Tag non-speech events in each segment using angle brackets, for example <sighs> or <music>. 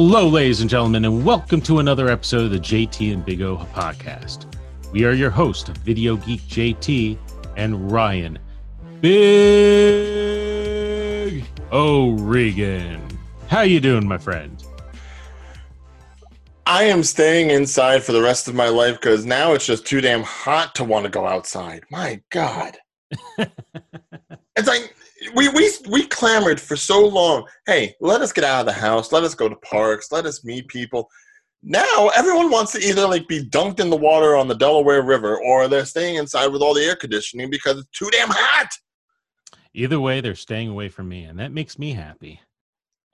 Hello, ladies and gentlemen, and welcome to another episode of the JT and Big O podcast. We are your host, Video Geek JT and Ryan Big O Regan. How you doing, my friend? I am staying inside for the rest of my life because now it's just too damn hot to want to go outside. My God. <laughs> it's like we, we we clamored for so long. Hey, let us get out of the house. Let us go to parks. Let us meet people. Now everyone wants to either like be dunked in the water on the Delaware River or they're staying inside with all the air conditioning because it's too damn hot. Either way, they're staying away from me, and that makes me happy.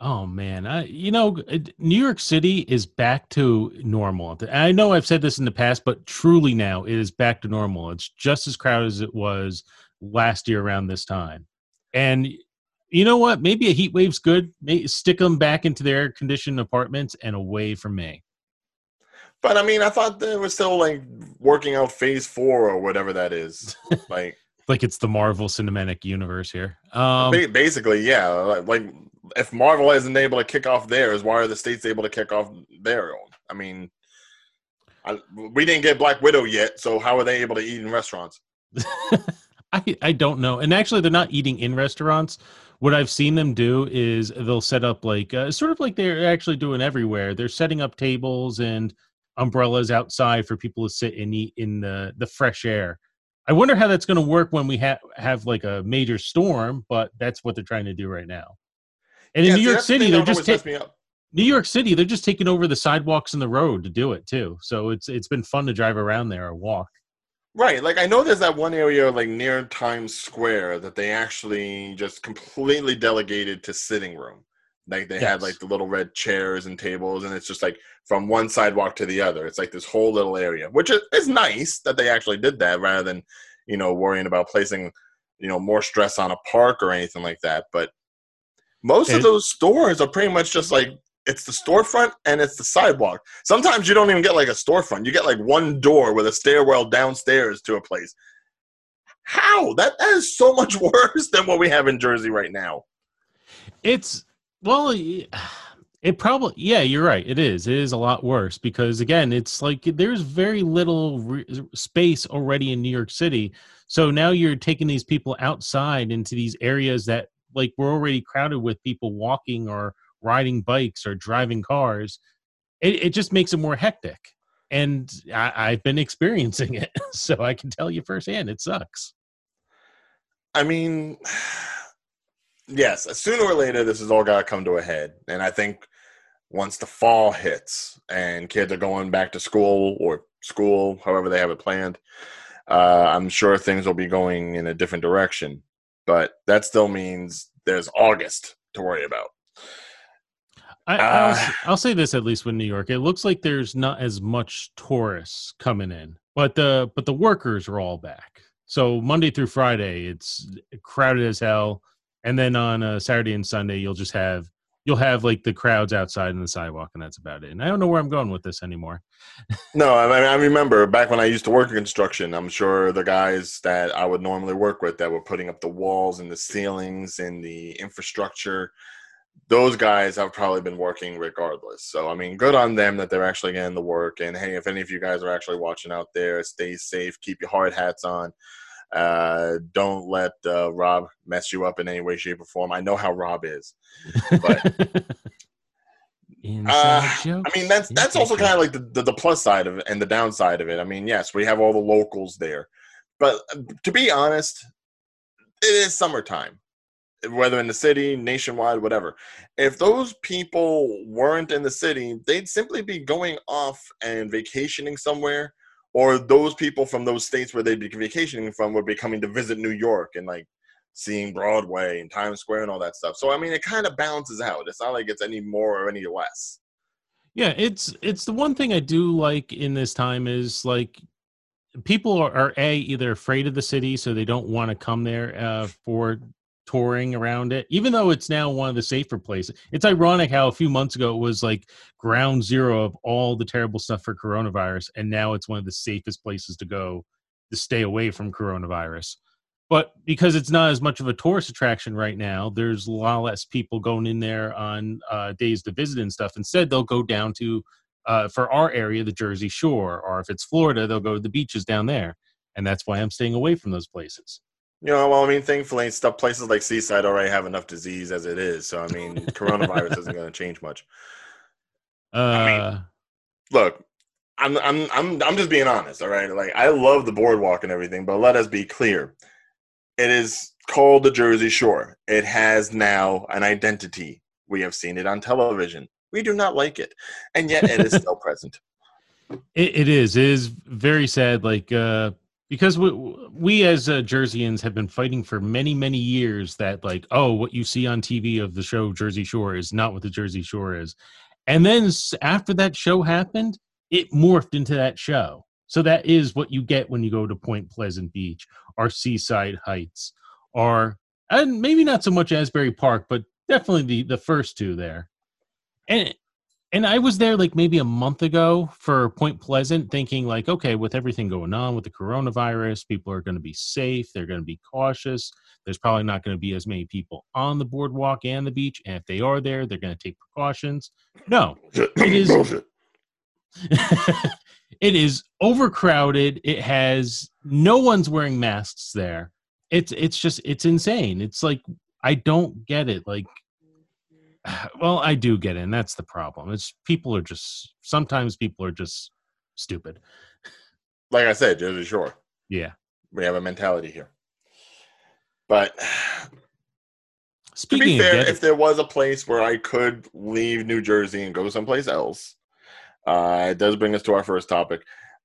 Oh man, I you know New York City is back to normal. I know I've said this in the past, but truly now it is back to normal. It's just as crowded as it was last year around this time. And you know what? Maybe a heat wave's good. Maybe stick them back into their conditioned apartments and away from me. But I mean, I thought they were still like working out phase four or whatever that is. <laughs> like, like it's the Marvel Cinematic Universe here. Um, basically, yeah. Like, if Marvel isn't able to kick off theirs, why are the states able to kick off their own? I mean, I, we didn't get Black Widow yet, so how are they able to eat in restaurants? <laughs> I, I don't know. And actually, they're not eating in restaurants. What I've seen them do is they'll set up like uh, sort of like they're actually doing everywhere. They're setting up tables and umbrellas outside for people to sit and eat in the the fresh air. I wonder how that's going to work when we have have like a major storm, but that's what they're trying to do right now. And in New York City, they're just taking New York City, they're just taking over the sidewalks and the road to do it too. So it's it's been fun to drive around there or walk. Right. Like I know there's that one area like near Times Square that they actually just completely delegated to sitting room. Like they yes. had like the little red chairs and tables and it's just like from one sidewalk to the other. It's like this whole little area, which is, is nice that they actually did that rather than, you know, worrying about placing, you know, more stress on a park or anything like that. But most it, of those stores are pretty much just like it's the storefront and it's the sidewalk. Sometimes you don't even get like a storefront. You get like one door with a stairwell downstairs to a place. How? That, that is so much <laughs> worse than what we have in Jersey right now. It's well it probably yeah, you're right. It is. It is a lot worse because again, it's like there's very little re- space already in New York City. So now you're taking these people outside into these areas that like we're already crowded with people walking or riding bikes or driving cars, it, it just makes it more hectic. And I, I've been experiencing it, <laughs> so I can tell you firsthand, it sucks. I mean, yes, sooner or later, this has all got to come to a head. And I think once the fall hits and kids are going back to school or school, however they have it planned, uh, I'm sure things will be going in a different direction. But that still means there's August to worry about. I, I'll, uh, I'll, say this at least with New York, it looks like there's not as much tourists coming in, but the but the workers are all back. So Monday through Friday, it's crowded as hell, and then on a Saturday and Sunday, you'll just have you'll have like the crowds outside in the sidewalk, and that's about it. And I don't know where I'm going with this anymore. <laughs> no, I, mean, I remember back when I used to work in construction. I'm sure the guys that I would normally work with that were putting up the walls and the ceilings and the infrastructure those guys have probably been working regardless. So I mean, good on them that they're actually getting the work. And hey, if any of you guys are actually watching out there, stay safe, keep your hard hats on. Uh, don't let uh, Rob mess you up in any way, shape, or form. I know how Rob is, but <laughs> uh, I mean that's that's also kind of like the, the, the plus side of it and the downside of it. I mean, yes, we have all the locals there, but uh, to be honest, it is summertime whether in the city, nationwide, whatever. If those people weren't in the city, they'd simply be going off and vacationing somewhere, or those people from those states where they'd be vacationing from would be coming to visit New York and like seeing Broadway and Times Square and all that stuff. So I mean, it kind of balances out. It's not like it's any more or any less. Yeah, it's it's the one thing I do like in this time is like people are, are a either afraid of the city so they don't want to come there uh, for touring around it, even though it's now one of the safer places. It's ironic how a few months ago it was like ground zero of all the terrible stuff for coronavirus, and now it's one of the safest places to go to stay away from coronavirus. but because it's not as much of a tourist attraction right now, there's a lot less people going in there on uh, days to visit and stuff. Instead, they'll go down to, uh, for our area, the Jersey Shore, or if it's Florida, they'll go to the beaches down there, and that's why I'm staying away from those places. You know, well, I mean, thankfully, stuff places like Seaside already have enough disease as it is. So, I mean, <laughs> coronavirus isn't going to change much. Uh, I mean, look, I'm, I'm, I'm, I'm just being honest. All right, like I love the boardwalk and everything, but let us be clear: it is called the Jersey Shore. It has now an identity. We have seen it on television. We do not like it, and yet it is <laughs> still present. It, it is. It is very sad. Like uh, because we, we as uh, Jerseyans have been fighting for many many years that like oh what you see on TV of the show Jersey Shore is not what the Jersey Shore is, and then after that show happened, it morphed into that show. So that is what you get when you go to Point Pleasant Beach or Seaside Heights or and maybe not so much Asbury Park, but definitely the the first two there. And and I was there like maybe a month ago for Point Pleasant, thinking like, okay, with everything going on with the coronavirus, people are going to be safe. They're going to be cautious. There's probably not going to be as many people on the boardwalk and the beach, and if they are there, they're going to take precautions. No, it is. <laughs> it is overcrowded. It has no one's wearing masks there. It's it's just it's insane. It's like I don't get it. Like <sighs> well, I do get in. that's the problem. It's people are just sometimes people are just stupid. Like I said, Jersey Shore. Yeah, we have a mentality here. But Speaking to be fair, if there was a place where I could leave New Jersey and go someplace else, uh, it does bring us to our first topic,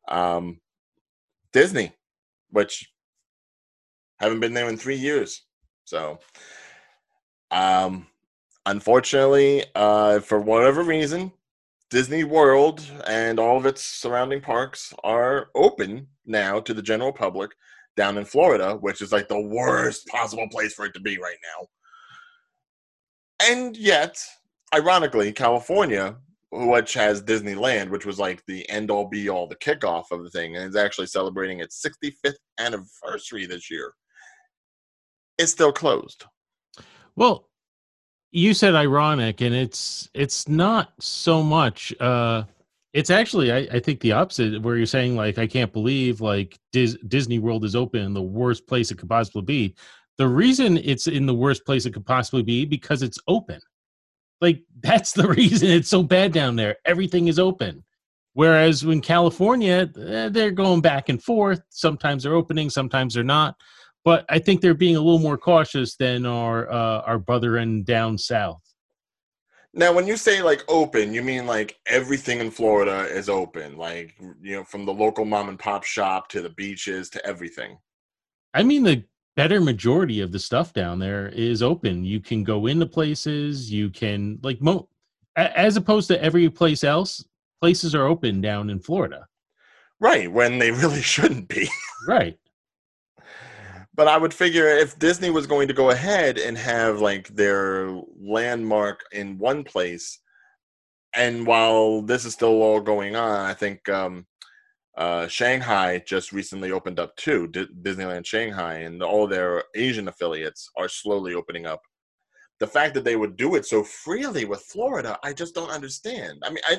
um, Disney, which haven't been there in three years. So, um, unfortunately, uh, for whatever reason, Disney World and all of its surrounding parks are open now to the general public down in Florida, which is like the worst possible place for it to be right now. And yet, ironically, California, which has Disneyland, which was like the end all be all, the kickoff of the thing, and is actually celebrating its 65th anniversary this year, is still closed. Well, you said ironic and it's it's not so much uh it's actually I, I think the opposite where you're saying like i can't believe like Dis- disney world is open the worst place it could possibly be. The reason it's in the worst place it could possibly be because it's open. Like <laughs> that's the reason it's so bad down there. Everything is open. Whereas in california eh, they're going back and forth. Sometimes they're opening sometimes they're not but I think they're being a little more cautious than our uh, our brethren down south. Now, when you say like open, you mean like everything in Florida is open, like you know, from the local mom and pop shop to the beaches to everything. I mean, the better majority of the stuff down there is open. You can go into places. You can like mo, as opposed to every place else. Places are open down in Florida. Right when they <laughs> really shouldn't be. right. But I would figure if Disney was going to go ahead and have like their landmark in one place, and while this is still all going on, I think um, uh, Shanghai just recently opened up too. D- Disneyland Shanghai and all their Asian affiliates are slowly opening up. The fact that they would do it so freely with Florida, I just don't understand. I mean, I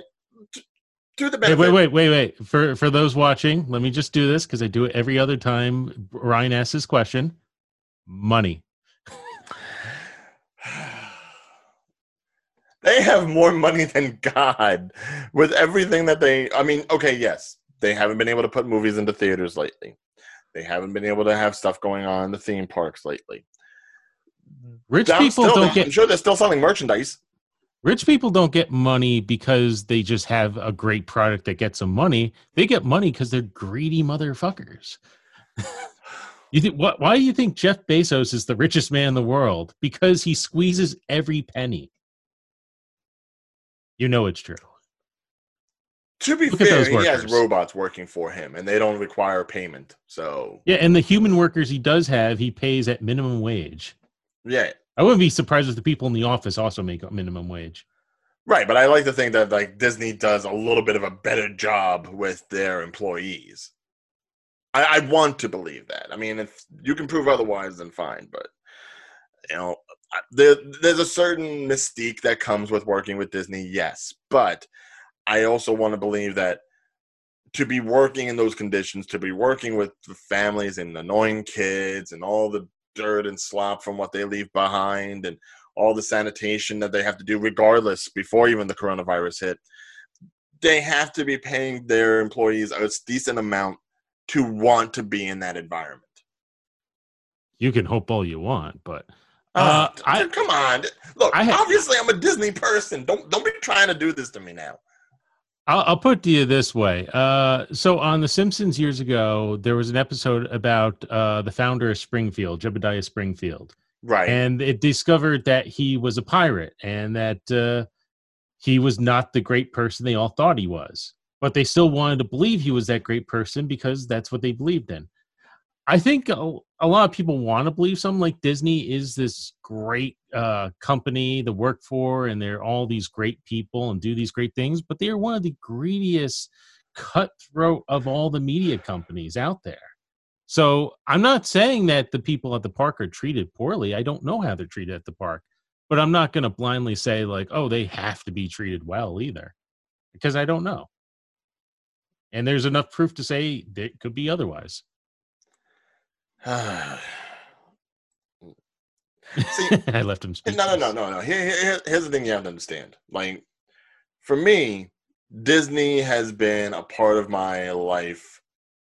the benefit. Wait, wait, wait, wait. For for those watching, let me just do this because I do it every other time Ryan asks his question. Money. <sighs> they have more money than God with everything that they. I mean, okay, yes, they haven't been able to put movies into theaters lately. They haven't been able to have stuff going on in the theme parks lately. Rich people still, don't get. I'm sure they're still selling merchandise. Rich people don't get money because they just have a great product that gets them money. They get money because they're greedy motherfuckers. <sighs> you think what? Why do you think Jeff Bezos is the richest man in the world? Because he squeezes every penny. You know it's true. To be Look fair, he has robots working for him, and they don't require payment. So yeah, and the human workers he does have, he pays at minimum wage. Yeah, I wouldn't be surprised if the people in the office also make a minimum wage. Right, but I like to think that like Disney does a little bit of a better job with their employees. I, I want to believe that. I mean, if you can prove otherwise, then fine. But you know, there, there's a certain mystique that comes with working with Disney, yes. But I also want to believe that to be working in those conditions, to be working with the families and annoying kids and all the dirt and slop from what they leave behind and all the sanitation that they have to do, regardless, before even the coronavirus hit, they have to be paying their employees a decent amount to want to be in that environment. You can hope all you want, but uh, uh, I, come on. Look, I, obviously I'm a Disney person. Don't don't be trying to do this to me now. I'll, I'll put to you this way. Uh, so on The Simpsons years ago, there was an episode about uh, the founder of Springfield, Jebediah Springfield. Right. And it discovered that he was a pirate and that uh, he was not the great person they all thought he was. But they still wanted to believe he was that great person because that's what they believed in. I think a, a, lot of people want to believe something like Disney is this great uh, company to work for, and they're all these great people and do these great things, but they are one of the greediest, cutthroat of all the media companies out there. So I'm not saying that the people at the park are treated poorly. I don't know how they're treated at the park, but I'm not going to blindly say like, oh, they have to be treated well either, because I don't know. And there's enough proof to say it could be otherwise. <sighs> See, <laughs> I left him. Speechless. No, no, no, no, no. Here, here, here's the thing you have to understand. Like, for me, Disney has been a part of my life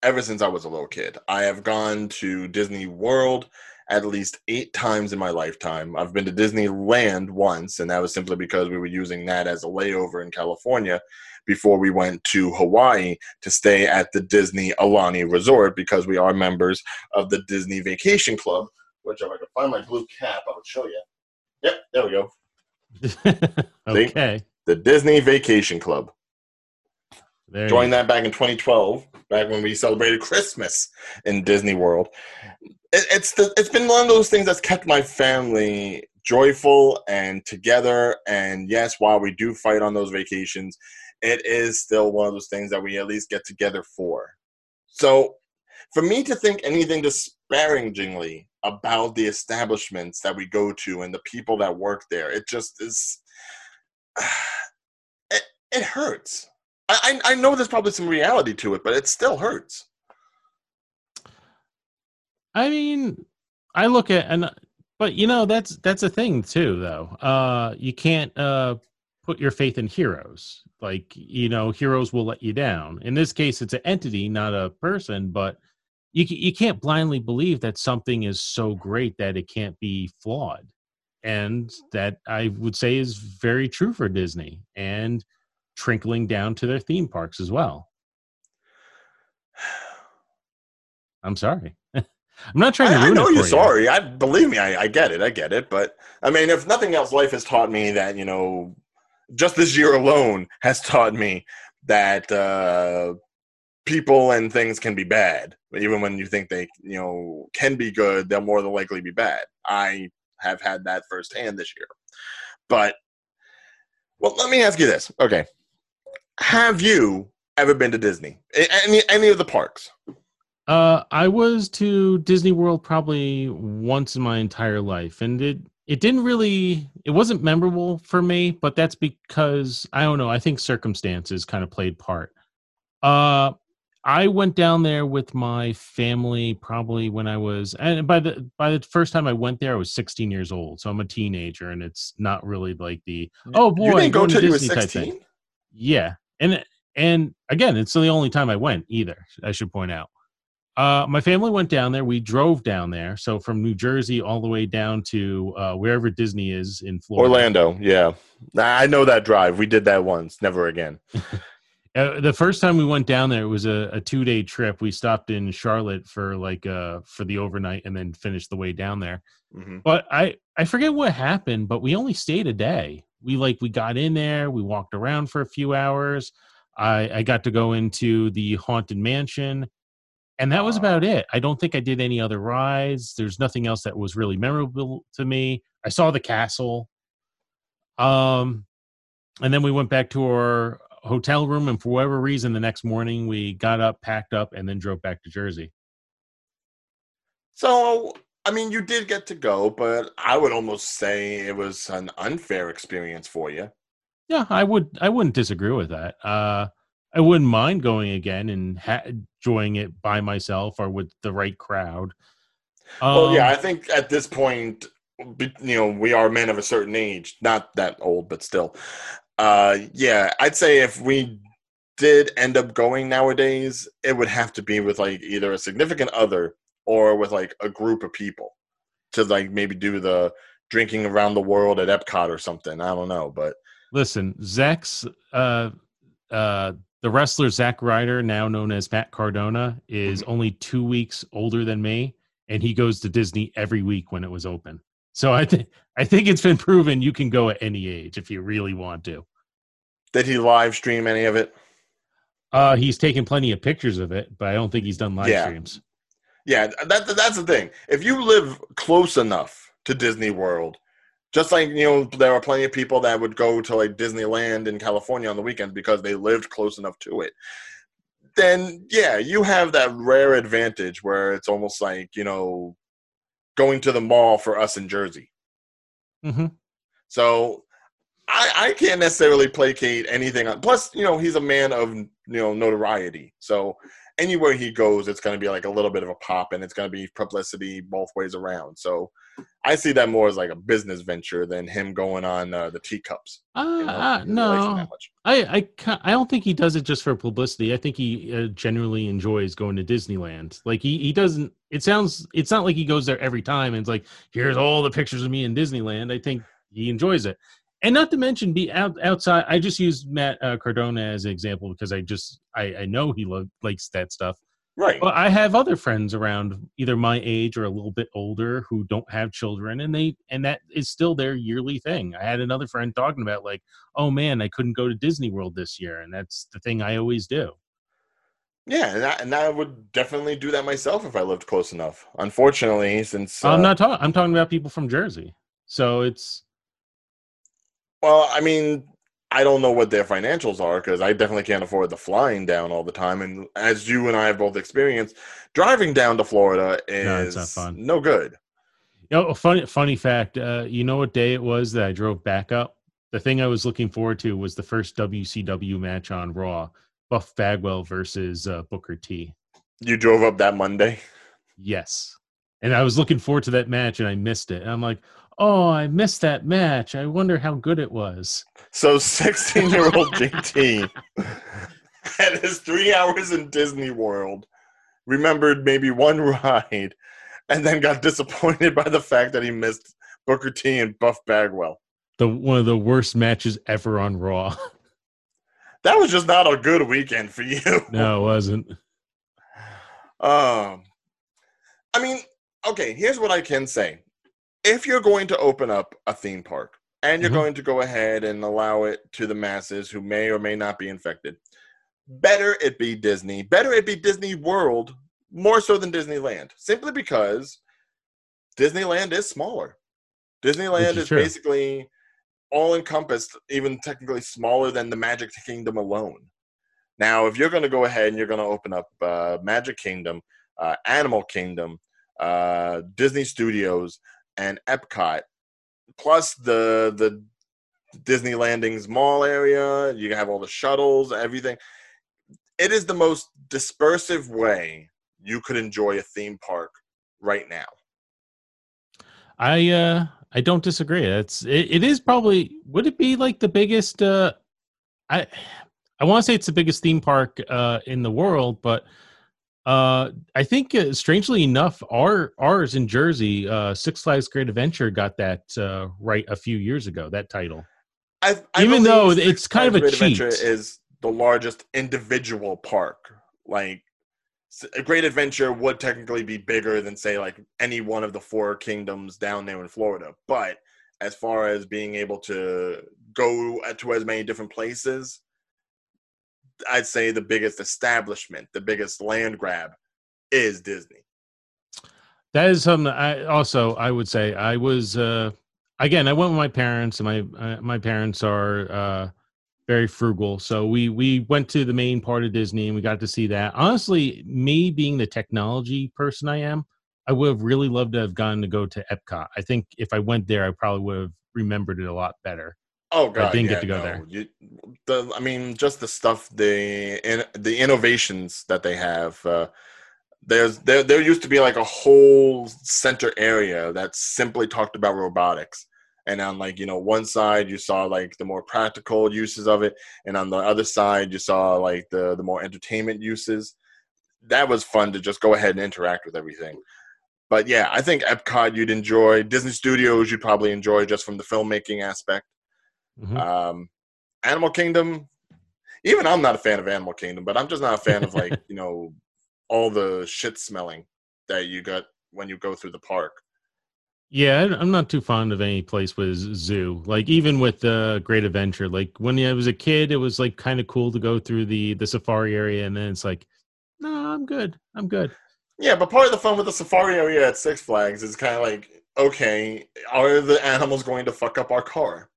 ever since I was a little kid. I have gone to Disney World at least eight times in my lifetime. I've been to Disneyland once, and that was simply because we were using that as a layover in California before we went to Hawaii to stay at the Disney Aulani Resort because we are members of the Disney Vacation Club. Which, if I can find my blue cap, I would show you. Yep, there we go. <laughs> okay. The, the Disney Vacation Club. There Joined that back in 2012, back when we celebrated Christmas in Disney World. It, it's the, it's been one of those things that's kept my family joyful and together. And yes, while we do fight on those vacations, it is still one of those things that we at least get together for. So, for me to think anything disparagingly about the establishments that we go to and the people that work there, it just is. <sighs> It, it hurts. I, I know there's probably some reality to it, but it still hurts. I mean, I look at and but you know that's that's a thing too though. Uh you can't uh put your faith in heroes. Like, you know, heroes will let you down. In this case, it's an entity, not a person, but you, you can't blindly believe that something is so great that it can't be flawed. And that I would say is very true for Disney and trickling down to their theme parks as well. <sighs> I'm sorry. <laughs> I'm not trying to. I, I know you're sorry. I believe me. I, I get it. I get it. But I mean, if nothing else, life has taught me that you know just this year alone has taught me that uh, people and things can be bad. Even when you think they, you know, can be good, they'll more than likely be bad. I have had that firsthand this year. But well, let me ask you this. Okay, have you ever been to Disney? Any any of the parks? Uh, I was to Disney World probably once in my entire life, and it it didn't really it wasn't memorable for me but that's because i don't know i think circumstances kind of played part. Uh i went down there with my family probably when i was and by the by the first time i went there i was 16 years old so i'm a teenager and it's not really like the oh boy you didn't go to Disney type thing. yeah and and again it's the only time i went either i should point out uh, my family went down there. We drove down there, so from New Jersey all the way down to uh, wherever Disney is in Florida. Orlando, yeah, I know that drive. We did that once. Never again. <laughs> uh, the first time we went down there, it was a, a two day trip. We stopped in Charlotte for like uh for the overnight, and then finished the way down there. Mm-hmm. But I I forget what happened, but we only stayed a day. We like we got in there, we walked around for a few hours. I I got to go into the haunted mansion and that was about it. I don't think I did any other rides. There's nothing else that was really memorable to me. I saw the castle. Um and then we went back to our hotel room, and for whatever reason, the next morning we got up, packed up, and then drove back to Jersey. So, I mean, you did get to go, but I would almost say it was an unfair experience for you. Yeah, I would. I wouldn't disagree with that. Uh, I wouldn't mind going again and ha- enjoying it by myself or with the right crowd. Um, well, yeah, um, I think at this point, you know, we are men of a certain age, not that old, but still. Uh, yeah, I'd say if we did end up going nowadays, it would have to be with like either a significant other or with like a group of people to like maybe do the drinking around the world at Epcot or something. I don't know, but listen, Zach's uh uh the wrestler Zack Ryder, now known as Matt Cardona, is mm-hmm. only two weeks older than me, and he goes to Disney every week when it was open. So I think I think it's been proven you can go at any age if you really want to. Did he live stream any of it? Uh, he's taken plenty of pictures of it, but I don't think he's done live yeah. streams. Yeah, that, that's the thing. If you live close enough to Disney World, just like you know, there are plenty of people that would go to like Disneyland in California on the weekends because they lived close enough to it. Then yeah, you have that rare advantage where it's almost like you know going to the mall for us in Jersey. Mm-hmm. So I, I can't necessarily placate anything. On, plus, you know, he's a man of you know notoriety. So anywhere he goes, it's going to be like a little bit of a pop, and it's going to be publicity both ways around. So I see that more as like a business venture than him going on uh, the teacups. Uh, you know, uh, no, I, I I don't think he does it just for publicity. I think he uh, genuinely enjoys going to Disneyland. Like he he doesn't. It sounds. It's not like he goes there every time and it's like here's all the pictures of me in Disneyland. I think he enjoys it and not to mention be out, outside i just used matt uh, cardona as an example because i just i, I know he lo- likes that stuff right but i have other friends around either my age or a little bit older who don't have children and they and that is still their yearly thing i had another friend talking about like oh man i couldn't go to disney world this year and that's the thing i always do yeah, and I, and I would definitely do that myself if I lived close enough. Unfortunately, since uh, I'm not talking, I'm talking about people from Jersey. So it's well, I mean, I don't know what their financials are because I definitely can't afford the flying down all the time. And as you and I have both experienced, driving down to Florida is no, no good. You know, funny funny fact. Uh, you know what day it was that I drove back up? The thing I was looking forward to was the first WCW match on Raw: Buff Bagwell versus uh, Booker T. You drove up that Monday. Yes, and I was looking forward to that match, and I missed it. And I'm like, oh, I missed that match. I wonder how good it was. So 16 year old <laughs> JT <laughs> had his three hours in Disney World, remembered maybe one ride, and then got disappointed by the fact that he missed Booker T and Buff Bagwell. The one of the worst matches ever on Raw. <laughs> That was just not a good weekend for you. No, it wasn't. Um, I mean, okay. Here's what I can say if you're going to open up a theme park and you're mm-hmm. going to go ahead and allow it to the masses who may or may not be infected, better it be Disney, better it be Disney World more so than Disneyland, simply because Disneyland is smaller. Disneyland is, is basically all encompassed, even technically smaller than the Magic Kingdom alone. Now, if you're going to go ahead and you're going to open up uh, Magic Kingdom, uh, Animal Kingdom, uh, Disney Studios, and Epcot, plus the the Disney Landings Mall area. You have all the shuttles, everything. It is the most dispersive way you could enjoy a theme park right now. I uh I don't disagree. It's it, it is probably would it be like the biggest uh I I want to say it's the biggest theme park uh in the world, but uh, I think uh, strangely enough, our ours in Jersey, uh, Six Flags Great Adventure got that uh, right a few years ago. That title, I, I even though Six it's kind of a Great cheat, Adventure is the largest individual park. Like a Great Adventure would technically be bigger than say like any one of the four kingdoms down there in Florida, but as far as being able to go to as many different places I'd say the biggest establishment, the biggest land grab is Disney. That is something I also I would say I was uh again I went with my parents and my uh, my parents are uh very frugal. So we we went to the main part of Disney and we got to see that. Honestly, me being the technology person I am, I would have really loved to have gone to go to Epcot. I think if I went there, I probably would have remembered it a lot better. Oh god, I didn't yeah, get to go no. there. You, the, I mean, just the stuff the in, the innovations that they have. Uh, there's there there used to be like a whole center area that simply talked about robotics, and on like you know one side you saw like the more practical uses of it, and on the other side you saw like the the more entertainment uses. That was fun to just go ahead and interact with everything. But yeah, I think Epcot you'd enjoy. Disney Studios you'd probably enjoy just from the filmmaking aspect. Mhm. Um, Animal Kingdom, even I'm not a fan of Animal Kingdom, but I'm just not a fan of like <laughs> you know all the shit smelling that you got when you go through the park. Yeah, I'm not too fond of any place with zoo. Like even with the Great Adventure, like when I was a kid, it was like kind of cool to go through the the safari area, and then it's like, no, I'm good. I'm good. Yeah, but part of the fun with the safari area at Six Flags is kind of like, okay, are the animals going to fuck up our car?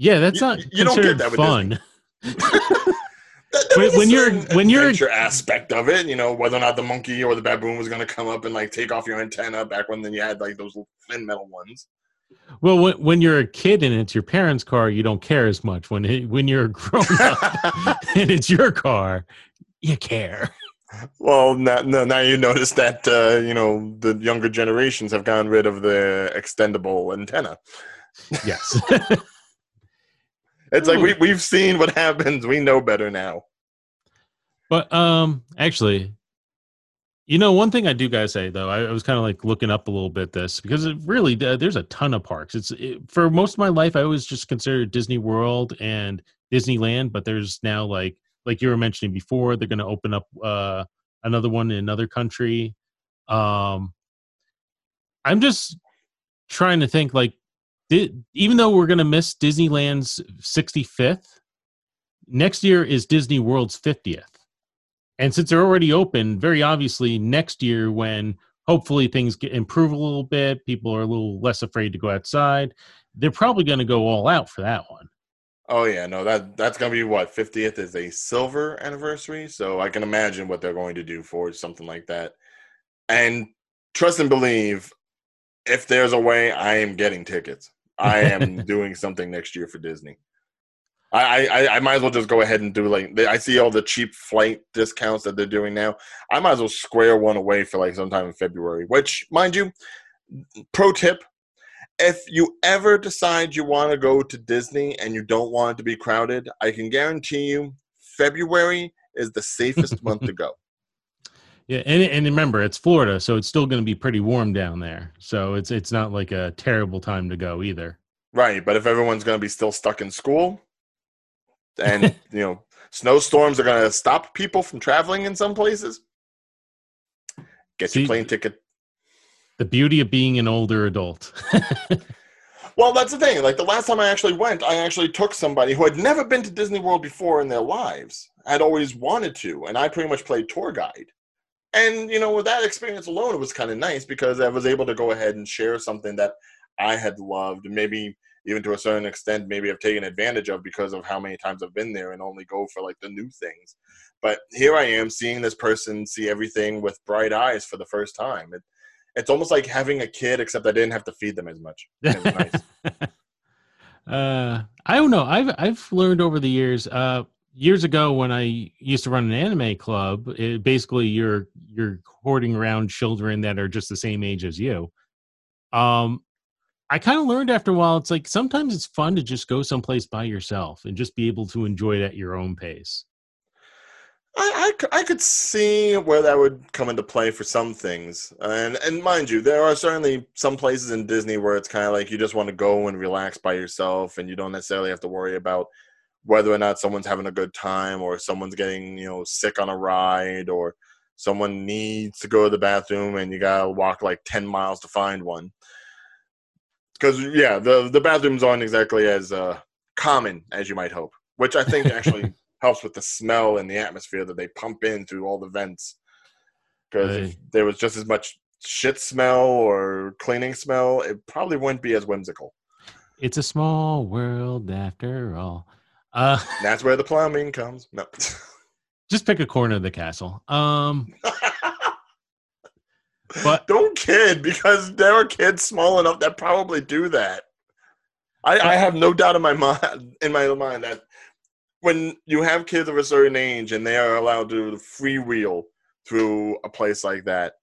Yeah, that's not you don't get considered that fun. <laughs> That- there When- when you're- when you're- aspect of it, you know, whether or not the monkey or the baboon was going to come up and like take off your antenna back when then you had like those thin metal ones. Well, when, when you're a kid and it's your parents' car, you don't care as much. When it, when you're a grown up <laughs> and it's your car, you care. Well, now, now now you notice that uh, you know the younger generations have gotten rid of the extendable antenna. Yes. <laughs> It's like we we've seen what happens. We know better now. But um, actually, you know, one thing I do gotta say though, I, I was kind of like looking up a little bit this because it really uh, there's a ton of parks. It's it, for most of my life, I always just considered Disney World and Disneyland, but there's now like like you were mentioning before, they're going to open up uh another one in another country. Um, I'm just trying to think like, even though we're going to miss Disneyland's 65th, next year is Disney World's 50th. And since they're already open, very obviously next year, when hopefully things get improve a little bit, people are a little less afraid to go outside. They're probably going to go all out for that one. Oh yeah, no that that's gonna be what fiftieth is a silver anniversary, so I can imagine what they're going to do for something like that. And trust and believe, if there's a way, I am getting tickets. I am <laughs> doing something next year for Disney. I, I I might as well just go ahead and do like I see all the cheap flight discounts that they're doing now. I might as well square one away for like sometime in February. Which, mind you, pro tip: if you ever decide you want to go to Disney and you don't want it to be crowded, I can guarantee you February is the safest month to go. <laughs> Yeah, and and remember, it's Florida, so it's still going to be pretty warm down there. So it's it's not like a terrible time to go either. Right, but if everyone's going to be still stuck in school and, <laughs> you know, snowstorms are going to stop people from traveling in some places, get See- your plane ticket. The beauty of being an older adult. <laughs> Well, that's the thing. Like the last time I actually went, I actually took somebody who had never been to Disney World before in their lives, had always wanted to, and I pretty much played tour guide. And you know, with that experience alone, it was kind of nice because I was able to go ahead and share something that I had loved, maybe even to a certain extent, maybe I've taken advantage of because of how many times I've been there and only go for like the new things. But here I am seeing this person see everything with bright eyes for the first time. It, it's almost like having a kid, except I didn't have to feed them as much. Nice. <laughs> uh, I don't know. I've I've learned over the years. Uh, years ago, when I used to run an anime club, it, basically you're you're hoarding around children that are just the same age as you. Um, I kind of learned after a while. It's like sometimes it's fun to just go someplace by yourself and just be able to enjoy it at your own pace. I I could see where that would come into play for some things, and and mind you, there are certainly some places in Disney where it's kind of like you just want to go and relax by yourself, and you don't necessarily have to worry about whether or not someone's having a good time or someone's getting you know sick on a ride or someone needs to go to the bathroom and you gotta walk like ten miles to find one. Because yeah, the the bathrooms aren't exactly as uh, common as you might hope, which I think actually <laughs> helps with the smell and the atmosphere that they pump in through all the vents. Because if there was just as much shit smell or cleaning smell, it probably wouldn't be as whimsical. It's a small world after all. Uh, That's where the plumbing comes. No. <laughs> just pick a corner of the castle. Um, <laughs> but Don't kid because there are kids small enough that probably do that. I, I have no doubt in my mind in my mind that when you have kids of a certain age and they are allowed to freewheel through a place like that,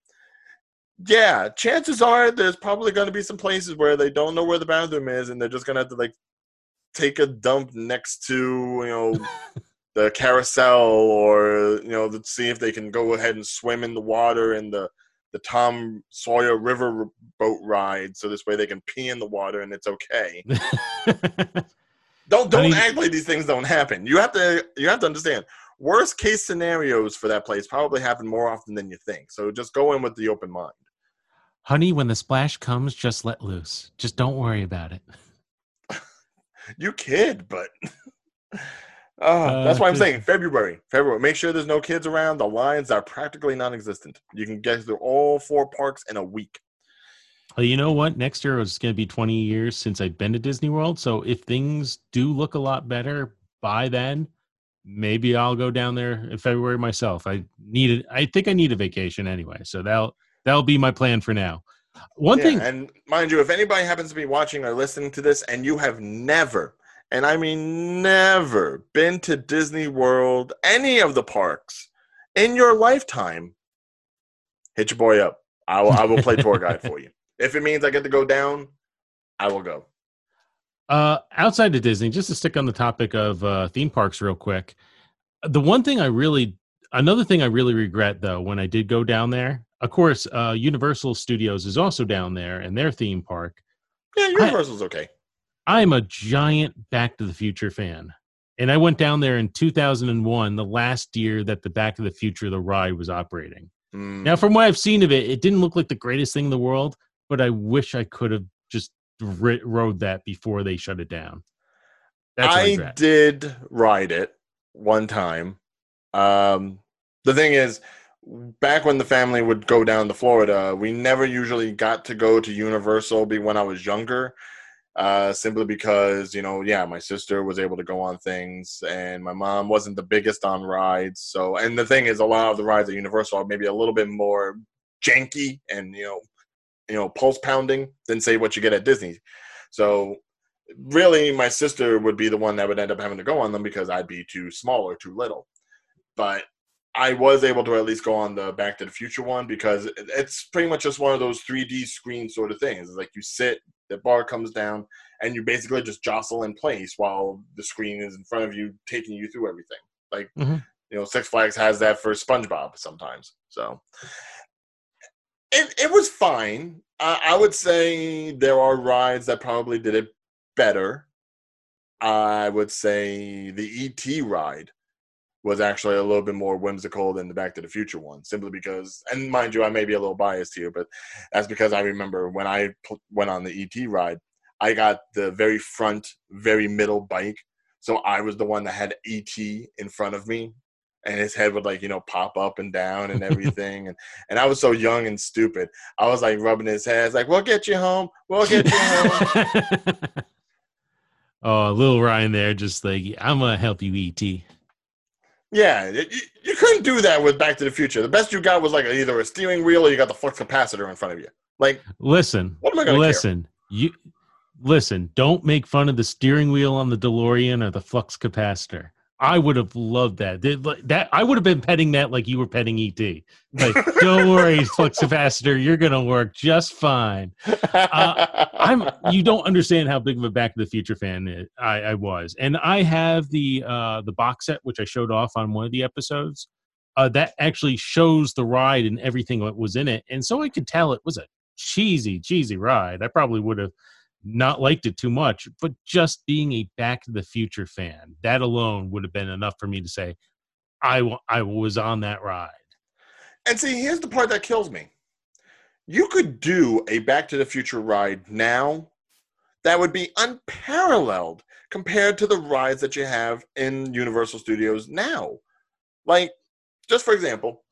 yeah, chances are there's probably going to be some places where they don't know where the bathroom is and they're just going to have to like take a dump next to you know the carousel or you know to see if they can go ahead and swim in the water in the the Tom Sawyer River boat ride, so this way they can pee in the water and it's okay. <laughs> Don't don't Honey- act like these things don't happen. You have to you have to understand. Worst case scenarios for that place probably happen more often than you think. So just go in with the open mind. honey, when the splash comes, just let loose. Just don't worry about it. <laughs> You kid, but <laughs> that's Uh, why I'm saying February. February. Make sure there's no kids around. The lines are practically non-existent. You can get through all four parks in a week. Well, you know what? Next year is going to be 20 years since I've been to Disney World. So if things do look a lot better by then, maybe I'll go down there in February myself. I need it. I think I need a vacation anyway. So that'll that'll be my plan for now. One Yeah, thing, and mind you, if anybody happens to be watching or listening to this and you have never, and I mean never, been to Disney World, any of the parks in your lifetime, hit your boy up. I will, I will play tour guide for you. <laughs> If it means I get to go down, I will go. uh, outside of Disney, just to stick on the topic of uh, theme parks real quick, the one thing I really, another thing I really regret though, when I did go down there, of course, uh, Universal Studios is also down there and their theme park. Yeah, Universal's okay. I'm a giant Back to the Future fan. And I went down there in 2001, the last year that the Back to the Future, the ride was operating. Mm, Now, from what I've seen of it, it didn't look like the greatest thing in the world, but I wish I could have just ri- rode that before they shut it down. That's I did ride it one time. Um, the thing is, back when the family would go down to Florida, we never usually got to go to Universal be when I was younger. Uh, simply because you know, yeah, my sister was able to go on things, and my mom wasn't the biggest on rides. So, and the thing is, a lot of the rides at Universal are maybe a little bit more janky and you know, you know, pulse pounding than say what you get at Disney. So, really, my sister would be the one that would end up having to go on them because I'd be too small or too little. But I was able to at least go on the Back to the Future one because it's pretty much just one of those 3D screen sort of things. It's like you sit, the bar comes down, and you basically just jostle in place while the screen is in front of you, taking you through everything. Like Mhm. you know, Six Flags has that for SpongeBob sometimes. So it it was fine. I, I would say there are rides that probably did it better. I would say the ET ride was actually a little bit more whimsical than the Back to the Future one, simply because, and mind you, I may be a little biased here, but that's because I remember when I went on the ET ride, I got the very front, very middle bike. So I was the one that had ET in front of me, and his head would like you know pop up and down and everything, and and I was so young and stupid. I was like rubbing his head, like, "We'll get you home. We'll get you home." <laughs> oh, little Ryan there, just like, I'm to help you, ET. Yeah, you, you- couldn't do that with Back to the Future. The best you got was like either a steering wheel or you got the flux capacitor in front of you. Like, Listen, what am I going to listen, you listen, don't make fun of the steering wheel on the DeLorean or the flux capacitor. I would have loved that. That I would have been petting that like you were petting ET. Like, don't worry, <laughs> flux capacitor, you're gonna work just fine. uh, I'm you don't understand how big of a Back to the Future fan I, I was, and I have the uh, the box set which I showed off on one of the episodes. Uh, that actually shows the ride and everything that was in it, and so I could tell it was a cheesy, cheesy ride. I probably would have not liked it too much, but just being a Back to the Future fan, that alone would have been enough for me to say I I was on that ride. And see, here's the part that kills me. You could do a Back to the Future ride now that would be unparalleled compared to the rides that you have in Universal Studios now. Like, just for example,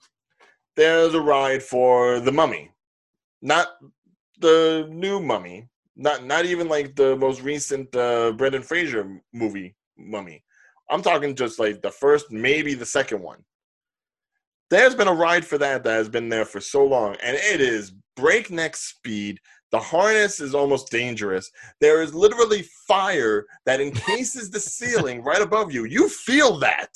there's a ride for the Mummy, not the new Mummy, not not even like the most recent uh, Brendan Fraser movie Mummy, I'm talking just like the first, maybe the second one. There's been a ride for that that has been there for so long, and it is breakneck speed. The harness is almost dangerous. There is literally fire that encases the <laughs> ceiling right above you. You feel that.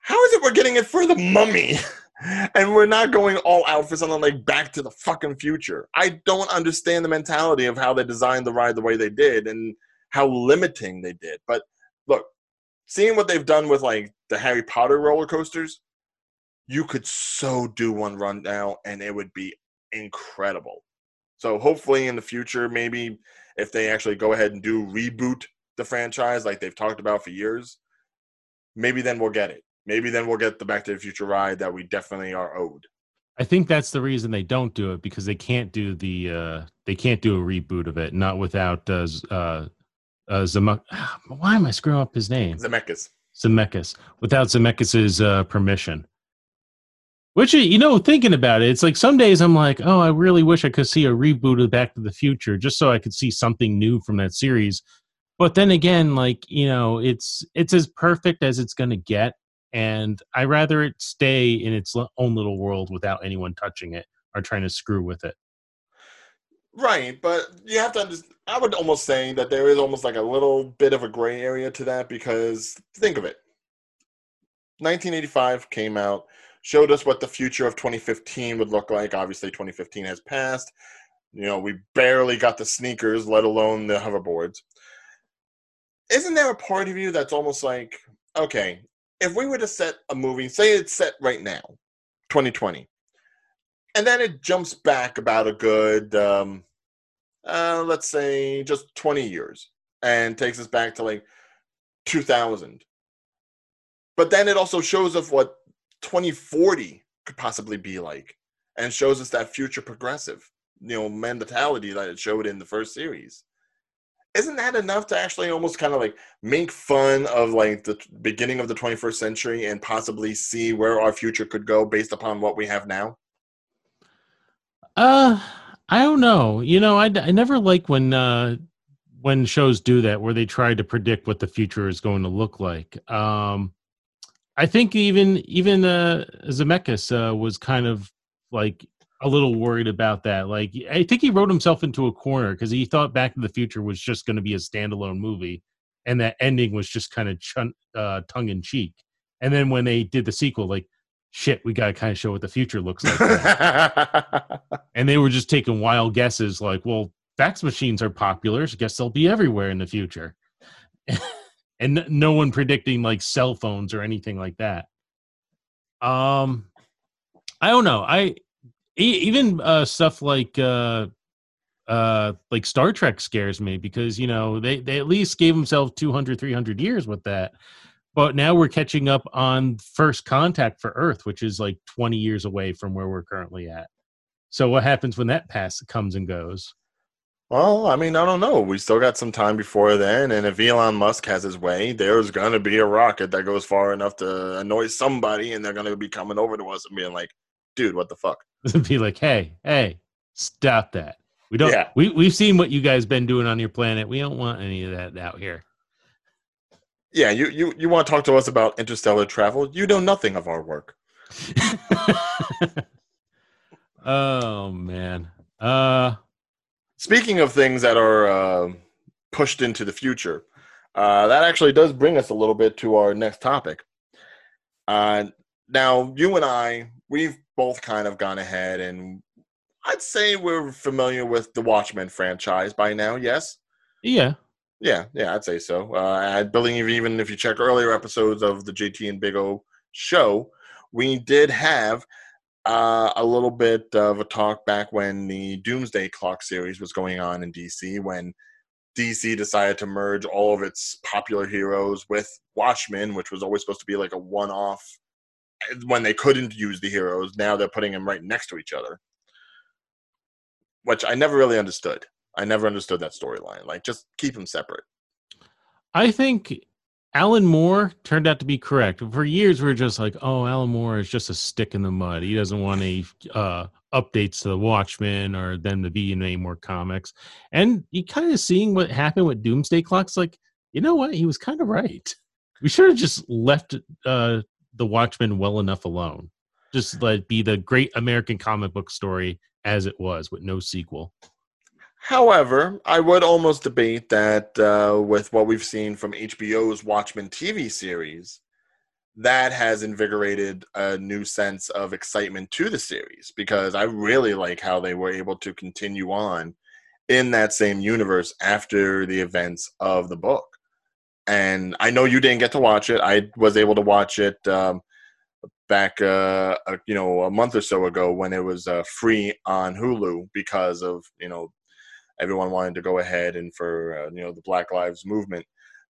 How is it we're getting it for the mummy? <laughs> and we're not going all out for something like Back to the fucking Future. I don't understand the mentality of how they designed the ride the way they did and how limiting they did. But look, seeing what they've done with like the Harry Potter roller coasters, you could so do one run now and it would be incredible. So hopefully in the future, maybe if they actually go ahead and do reboot the franchise like they've talked about for years, maybe then we'll get it. Maybe then we'll get the Back to the Future ride that we definitely are owed. I think that's the reason they don't do it because they can't do the uh they can't do a reboot of it not without uh, uh uh, <sighs> why am I screwing up his name? Zemeckis. Zemeckis. Without Zemeckis's uh, permission. Which you know, thinking about it, it's like some days I'm like, oh, I really wish I could see a reboot of Back to the Future just so I could see something new from that series. But then again, like you know, it's it's as perfect as it's going to get, and I rather it stay in its own little world without anyone touching it or trying to screw with it. Right, but you have to understand. I would almost say that there is almost like a little bit of a gray area to that because think of it. 1985 came out, showed us what the future of 2015 would look like. Obviously, 2015 has passed. You know, we barely got the sneakers, let alone the hoverboards. Isn't there a part of you that's almost like, okay, if we were to set a movie, say it's set right now, 2020, and then it jumps back about a good um, uh, let's say just 20 years and takes us back to like 2000 but then it also shows us what 2040 could possibly be like and shows us that future progressive you know mentality that it showed in the first series isn't that enough to actually almost kind of like make fun of like the beginning of the 21st century and possibly see where our future could go based upon what we have now uh, I don't know. You know, I, I never like when uh when shows do that where they try to predict what the future is going to look like. Um, I think even even uh, Zemeckis uh, was kind of like a little worried about that. Like, I think he wrote himself into a corner because he thought Back to the Future was just going to be a standalone movie, and that ending was just kind of chun- uh, tongue in cheek. And then when they did the sequel, like shit, we got to kind of show what the future looks like. <laughs> and they were just taking wild guesses like, well, fax machines are popular. So I guess they'll be everywhere in the future. <laughs> and no one predicting like cell phones or anything like that. Um, I don't know. I even uh, stuff like uh, uh, like Star Trek scares me because you know they they at least gave themselves 200 300 years with that. But now we're catching up on first contact for earth which is like 20 years away from where we're currently at. So what happens when that pass comes and goes? Well i mean i don't know. We still got some time before then and if elon musk has his way there's going to be a rocket that goes far enough to annoy somebody and they're going to be coming over to us and being like dude what the fuck <laughs> be like hey hey stop that we don't yeah. we, we've seen what you guys been doing on your planet we don't want any of that out here yeah, you, you, you want to talk to us about interstellar travel? You know nothing of our work. <laughs> oh man. Uh speaking of things that are uh, pushed into the future, uh, that actually does bring us a little bit to our next topic. Uh, now, you and I, we've both kind of gone ahead and I'd say we're familiar with the Watchmen franchise by now, yes? Yeah. Yeah, yeah, I'd say so. Uh, I believe even if you check earlier episodes of the JT and Big O show, we did have uh, a little bit of a talk back when the Doomsday Clock series was going on in DC when DC decided to merge all of its popular heroes with Watchmen, which was always supposed to be like a one off when they couldn't use the heroes. Now they're putting them right next to each other, which I never really understood. I never understood that storyline. Like, just keep them separate. I think Alan Moore turned out to be correct. For years, we are just like, oh, Alan Moore is just a stick in the mud. He doesn't want any uh, updates to the Watchmen or them to be in any more comics. And you kind of seeing what happened with Doomsday Clocks. Like, you know what? He was kind of right. We should have just left uh, the Watchmen well enough alone. Just let be the great American comic book story as it was, with no sequel. However, I would almost debate that uh, with what we've seen from HBO's Watchmen TV series, that has invigorated a new sense of excitement to the series because I really like how they were able to continue on in that same universe after the events of the book. And I know you didn't get to watch it. I was able to watch it um, back, uh, a, you know, a month or so ago when it was uh, free on Hulu because of you know everyone wanted to go ahead and for uh, you know the Black Lives Movement,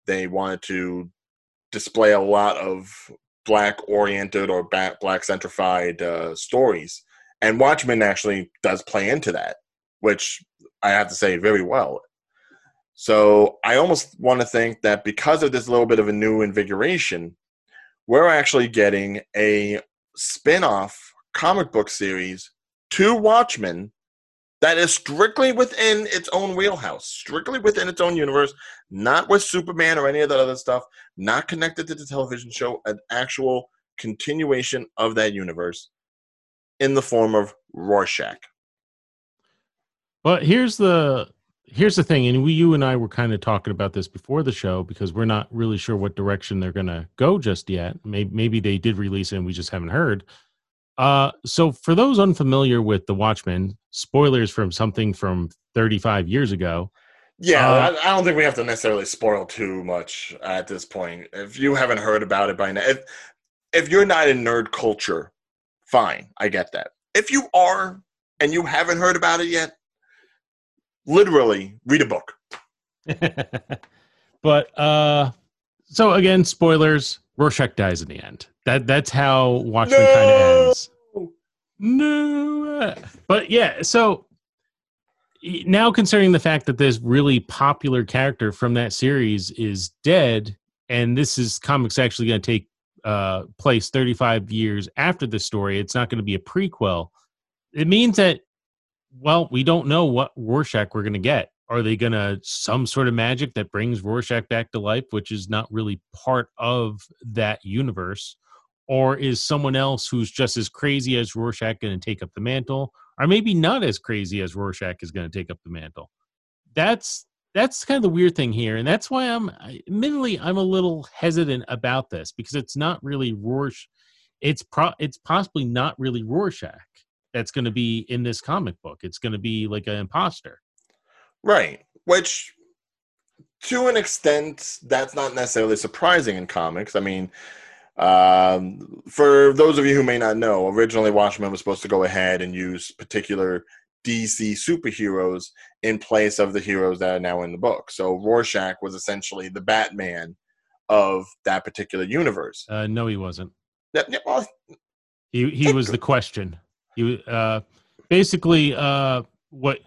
they wanted to display a lot of black oriented or black centrified uh, stories. And Watchmen actually does play into that, which I have to say very well. So I almost want to think that because of this little bit of a new invigoration, we're actually getting a spin off comic book series to Watchmen that is strictly within its own wheelhouse, strictly within its own universe, not with Superman or any of that other stuff, not connected to the television show, an actual continuation of that universe in the form of Rorschach. But here's the here's the thing, and we, you and I were kind of talking about this before the show because we're not really sure what direction they're going to go just yet. Maybe, maybe they did release it and we just haven't heard. Uh, so for those unfamiliar with the Watchmen, spoilers from something from 35 years ago. Yeah, uh, I, I, don't think we have to necessarily spoil too much at this point. If you haven't heard about it by now, if if you're not in nerd culture, fine, I get that. If you are and you haven't heard about it yet, literally read a book. <laughs> but uh so again, spoilers. Rorschach dies in the end. That that's how Watchmen no! kind of ends. No, but yeah. So now, considering the fact that this really popular character from that series is dead, and this is comics actually going to take uh, place 35 years after the story, it's not going to be a prequel. It means that, well, we don't know what Rorschach we're going to get. Are they going to some sort of magic that brings Rorschach back to life, which is not really part of that universe? Or is someone else who's just as crazy as Rorschach going to take up the mantle? Or maybe not as crazy as Rorschach is going to take up the mantle? That's that's kind of the weird thing here, and that's why I'm admittedly I'm a little hesitant about this because it's not really Rorschach. It's pro it's possibly not really Rorschach that's going to be in this comic book. It's going to be like an imposter. Right. Which, to an extent, that's not necessarily surprising in comics. I mean, um, for those of you who may not know, originally Watchmen was supposed to go ahead and use particular DC superheroes in place of the heroes that are now in the book. So Rorschach was essentially the Batman of that particular universe. Uh, no, he wasn't. Yeah, well, he he was the question. He uh, basically uh, what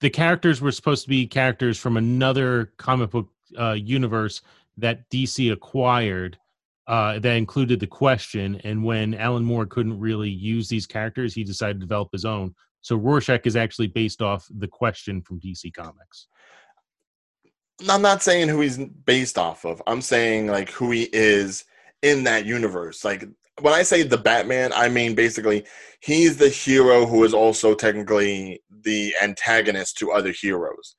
the characters were supposed to be characters from another comic book uh, universe that DC acquired uh, that included the question. And when Alan Moore couldn't really use these characters, he decided to develop his own. So Rorschach is actually based off the question from DC Comics. I'm not saying who he's based off of. I'm saying like who he is in that universe. Like when I say the Batman, I mean basically he's the hero who is also technically the antagonist to other heroes.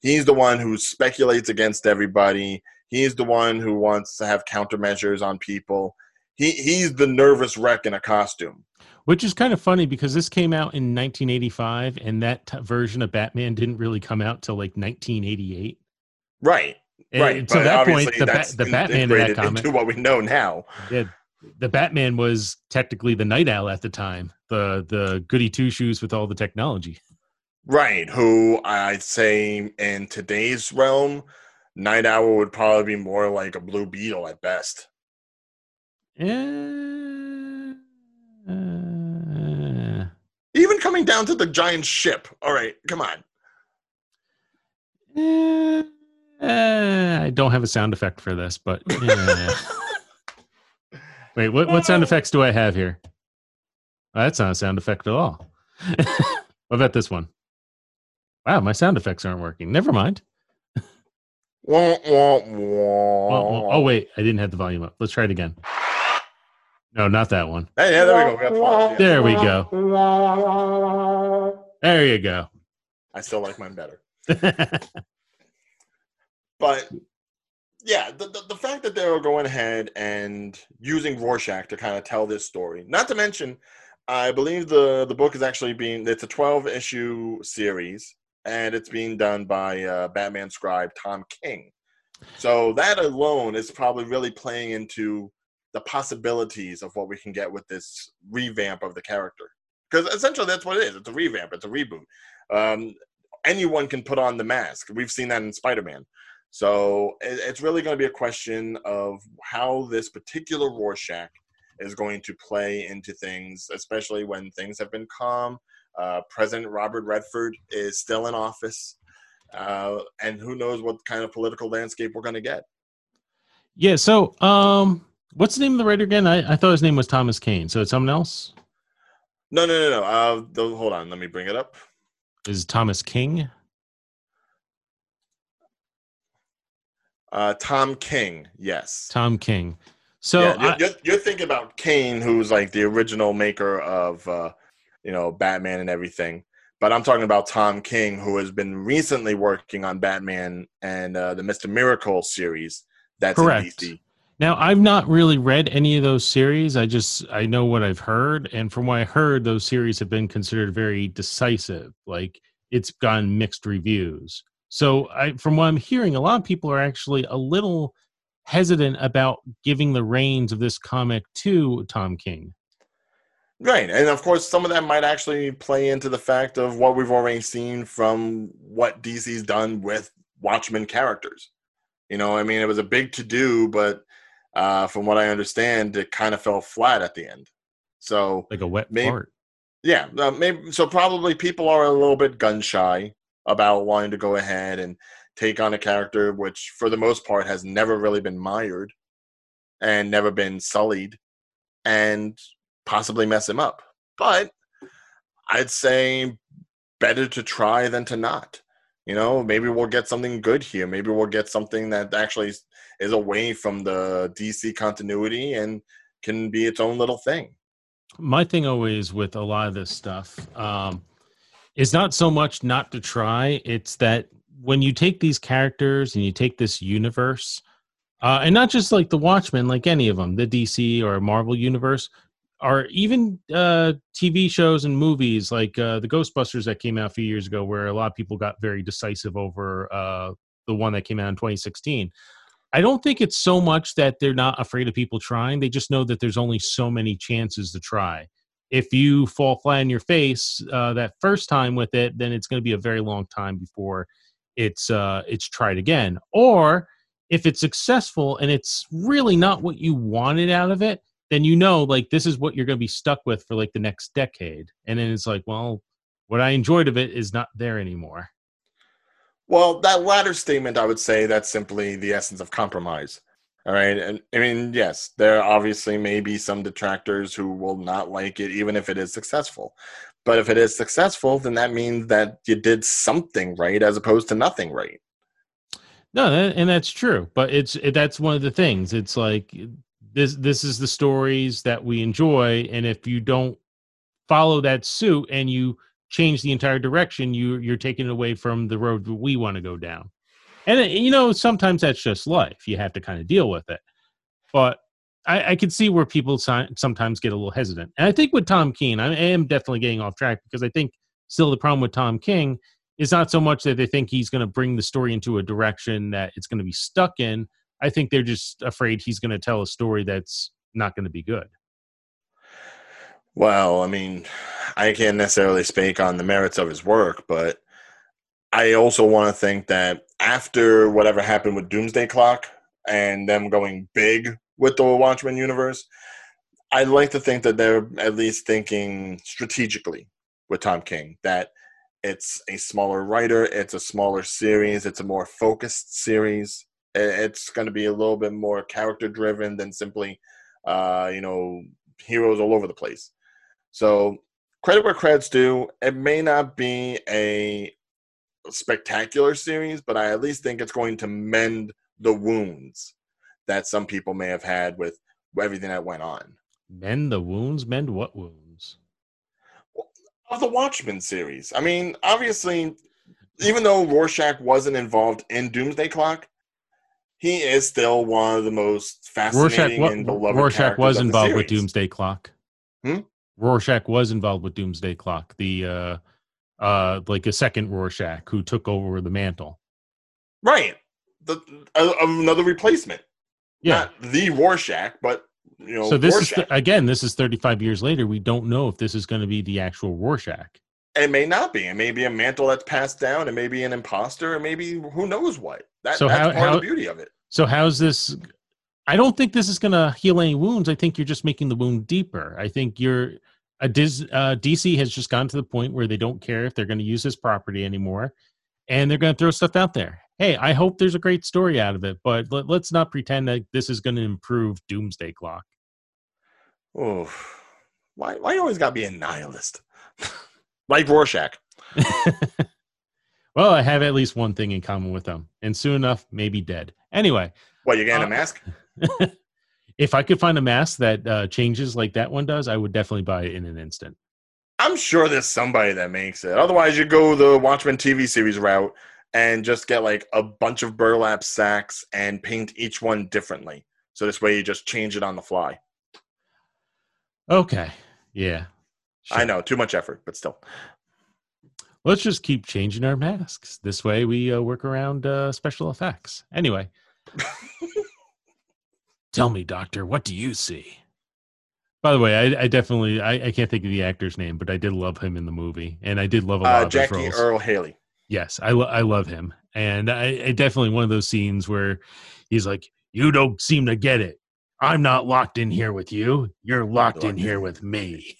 He's the one who speculates against everybody. He's the one who wants to have countermeasures on people. He he's the nervous wreck in a costume. Which is kind of funny because this came out in 1985, and that t- version of Batman didn't really come out till like 1988. Right. And right. So that point, the, ba- the Batman in that comic, into what we know now. Yeah, the Batman was technically the Nite Owl at the time, the the goody two shoes with all the technology. Right. Who I'd say in today's realm, Nite Owl would probably be more like a Blue Beetle at best. Yeah. Uh, Even coming down to the giant ship. All right, come on. Uh, uh, I don't have a sound effect for this, but. <laughs> Wait, what, what sound effects do I have here? Oh, that's not a sound effect at all. <laughs> what about this one? Wow, my sound effects aren't working. Never mind. <laughs> Wah, wah, wah. Oh, wait, I didn't have the volume up. Let's try it again. No, not that one. Hey, yeah, there we go. We got yeah. There we go. There you go. I still like mine better. <laughs> But yeah, the, the, the fact that they're going ahead and using Rorschach to kind of tell this story, not to mention, I believe the, the book is actually being, it's a 12 issue series and it's being done by uh, Batman scribe Tom King. So that alone is probably really playing into the possibilities of what we can get with this revamp of the character. Because essentially that's what it is. It's a revamp. It's a reboot. Um, anyone can put on the mask. We've seen that in Spider-Man. So it's really going to be a question of how this particular Rorschach is going to play into things, especially when things have been calm. Uh, President Robert Redford is still in office, uh, and who knows what kind of political landscape we're going to get. Yeah. So, um, what's the name of the writer again? I, I thought his name was Thomas Kane. So it's someone else. No, no, no, no. Uh, hold on. Let me bring it up. Is Thomas King? Uh, Tom King, yes. Tom King. So yeah, you're, I, you're, you're, thinking about Kane, who's like the original maker of, uh, you know, Batman and everything. But I'm talking about Tom King, who has been recently working on Batman and uh, the Mister Miracle series. That's correct. Now I've not really read any of those series. I just I know what I've heard, and from what I heard, those series have been considered very decisive. Like it's gotten mixed reviews. So, I, from what I'm hearing, a lot of people are actually a little hesitant about giving the reins of this comic to Tom King. Right. And of course, some of that might actually play into the fact of what we've already seen from what DC's done with Watchmen characters. You know, I mean, it was a big to do, but uh, from what I understand, it kind of fell flat at the end. So, like a wet maybe, fart. Yeah. Uh, maybe, so, probably people are a little bit gun shy about wanting to go ahead and take on a character which, for the most part, has never really been mired and never been sullied and possibly mess him up. But I'd say better to try than to not. You know, maybe we'll get something good here. Maybe we'll get something that actually is away from the DC continuity and can be its own little thing. My thing always with a lot of this stuff, um, is not so much not to try it's that when you take these characters and you take this universe uh, and not just like the watchmen like any of them the dc or marvel universe or even uh, tv shows and movies like uh, the ghostbusters that came out a few years ago where a lot of people got very decisive over uh, the one that came out in 2016 i don't think it's so much that they're not afraid of people trying they just know that there's only so many chances to try if you fall flat on your face uh, that first time with it, then it's going to be a very long time before it's uh, it's tried again. Or if it's successful and it's really not what you wanted out of it, then you know like this is what you're going to be stuck with for like the next decade. And then it's like, well, what I enjoyed of it is not there anymore. Well, that latter statement, I would say that's simply the essence of compromise. All right. And I mean, yes, there obviously may be some detractors who will not like it, even if it is successful. But if it is successful, then that means that you did something right as opposed to nothing right. No, and that's true. But it's it, that's one of the things. It's like this this is the stories that we enjoy, and if you don't follow that suit and you change the entire direction, you you're taking it away from the road we want to go down and uh, you know sometimes that's just life. You have to kind of deal with it. But I, I can see where people sometimes get a little hesitant. And i think with tom king i am definitely getting off track because i think still the problem with tom king is not so much that they think he's going to bring the story into a direction that it's going to be stuck in. I think they're just afraid he's going to tell a story that's not going to be good. Well i mean i can't necessarily speak on the merits of his work but I also want to think that after whatever happened with Doomsday Clock and them going big with the Watchmen universe, I'd like to think that they're at least thinking strategically with Tom King that it's a smaller writer, it's a smaller series, it's a more focused series. It's going to be a little bit more character driven than simply, uh, you know, heroes all over the place. So credit where credit's due. It may not be a a spectacular series, but I at least think it's going to mend the wounds that some people may have had with everything that went on. Mend the wounds? Mend what wounds? Of the Watchmen series. I mean, obviously, even though Rorschach wasn't involved in Doomsday Clock, he is still one of the most fascinating Rorschach, and beloved. Rorschach was characters of the involved with. Doomsday Clock. Hmm? Rorschach was involved with Doomsday Clock. The uh, uh, like a second Rorschach who took over the mantle. Right. The, uh, another replacement. Yeah. Not the Rorschach, but you know, so this Rorschach. is again, this is 35 years later. We don't know if this is going to be the actual Rorschach. It may not be. It may be a mantle that's passed down. It may be an imposter. It may be who knows what. That, So that's how- part how- of the beauty of it. So how's this? I don't think this is going to heal any wounds. I think you're just making the wound deeper. I think you're Dis, uh, DC has just gone to the point where they don't care if they're going to use this property anymore, and they're going to throw stuff out there. Hey, I hope there's a great story out of it, but let, let's not pretend that this is going to improve Doomsday Clock. Oh, why? Why you always got to be a nihilist? <laughs> like Rorschach. <laughs> well, I have at least one thing in common with them, and soon enough, maybe dead. Anyway, What you getting Uh, a mask? <laughs> if I could find a mask that uh, changes like that one does, I would definitely buy it in an instant. I'm sure there's somebody that makes it. Otherwise, you go the Watchmen TV series route and just get like a bunch of burlap sacks and paint each one differently. So this way, you just change it on the fly. Okay, yeah, I know, too much effort, but still. Let's just keep changing our masks. This way, we uh, work around uh, special effects. Anyway, <laughs> tell me, Doctor, what do you see? By the way, I, I definitely I, I can't think of the actor's name, but I did love him in the movie, and I did love a lot Uh, of his Jackie roles. Earle Haley. Yes, I lo- I love him, and I, I definitely one of those scenes where he's like, "You don't seem to get it. I'm not locked in here with you. You're locked in here with me."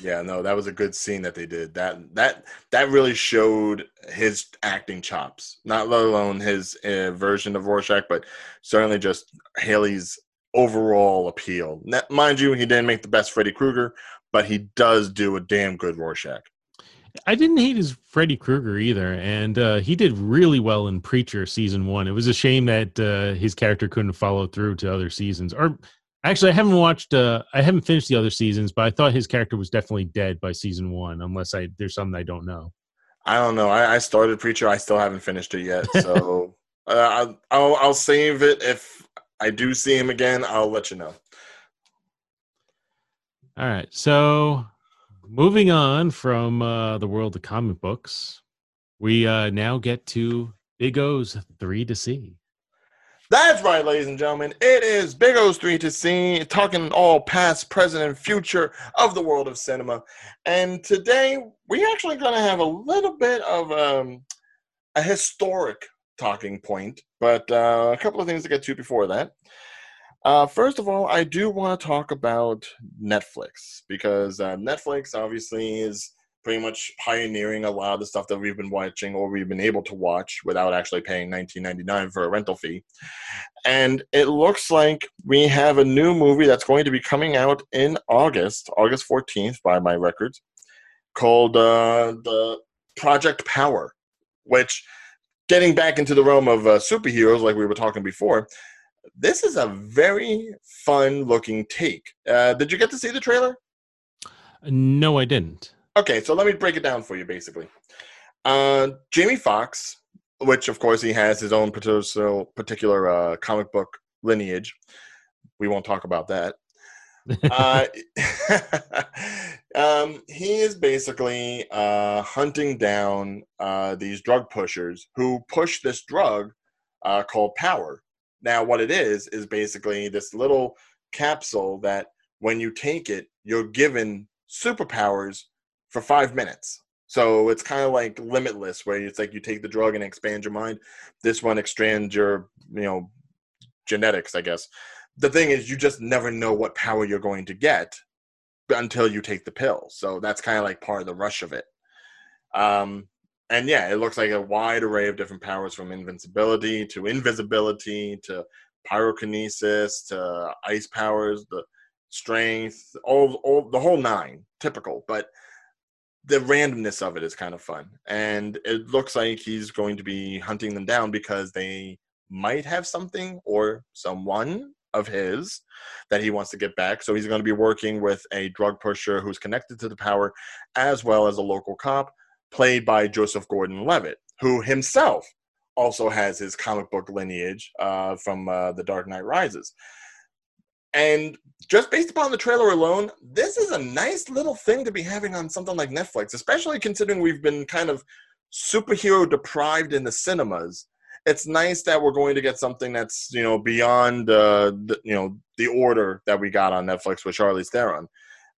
Yeah, no, that was a good scene that they did. That that that really showed his acting chops. Not let alone his uh, version of Rorschach, but certainly just Haley's overall appeal. Now, mind you, he didn't make the best Freddy Krueger, but he does do a damn good Rorschach. I didn't hate his Freddy Krueger either, and uh, he did really well in Preacher season one. It was a shame that uh, his character couldn't follow through to other seasons. Or actually, I haven't watched. Uh, I haven't finished the other seasons, but I thought his character was definitely dead by season one, unless I there's something I don't know. I don't know. I, I started Preacher. I still haven't finished it yet. So <laughs> uh, I'll, I'll I'll save it. If I do see him again, I'll let you know. All right, so moving on from uh, the world of comic books, we uh, now get to Big O's three to see. That's right, ladies and gentlemen. It is Big O's 3 to see, talking all past, present, and future of the world of cinema. And today, we're actually going to have a little bit of um, a historic talking point, but uh, a couple of things to get to before that. Uh, first of all, I do want to talk about Netflix because uh, Netflix obviously is pretty much pioneering a lot of the stuff that we've been watching or we've been able to watch without actually paying $19.99 for a rental fee. And it looks like we have a new movie that's going to be coming out in August, August 14th, by my records, called uh, the Project Power, which, getting back into the realm of uh, superheroes, like we were talking before, this is a very fun looking take. Uh, did you get to see the trailer? No, I didn't. Okay, so let me break it down for you basically. Uh, Jamie Foxx, which of course he has his own particular, particular uh, comic book lineage. We won't talk about that. <laughs> uh, <laughs> basically uh, hunting down uh, these drug pushers who push this drug uh, called Power. Now, what it is is basically this little capsule that when you take it, you're given superpowers for five minutes. So it's kind of like limitless, where it's like you take the drug and expand your mind. This one expands your, you know, genetics, I guess. The thing is, you just never know what power you're going to get until you take the pill. So that's kind of like part of the rush of it. Um, and yeah, it looks like a wide array of different powers from invincibility to invisibility to pyrokinesis to ice powers, the strength, all, all the whole nine, typical. But the randomness of it is kind of fun. And it looks like he's going to be hunting them down because they might have something or someone of his that he wants to get back. So he's going to be working with a drug pusher who's connected to the power, as well as a local cop, played by Joseph Gordon Levitt, who himself also has his comic book lineage uh, from uh, The Dark Knight Rises. And just based upon the trailer alone, this is a nice little thing to be having on something like Netflix, especially considering we've been kind of superhero deprived in the cinemas it's nice that we're going to get something that's you know beyond uh, the, you know the order that we got on Netflix with Charlize Theron,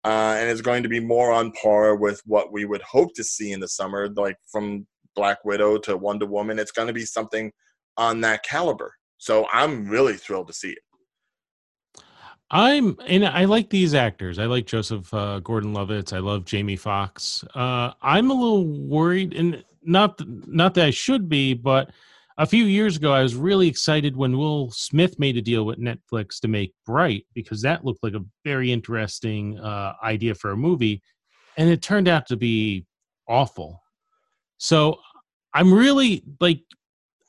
uh, and it's going to be more on par with what we would hope to see in the summer, like from Black Widow to Wonder Woman. It's going to be something on that caliber. So I'm really thrilled to see it. I'm and I like these actors. I like Joseph uh, Gordon-Levitt. I love Jamie Foxx. Uh, I'm a little worried, and not not that I should be, but a few years ago, I was really excited when Will Smith made a deal with Netflix to make Bright because that looked like a very interesting uh, idea for a movie, and it turned out to be awful. So I'm really like,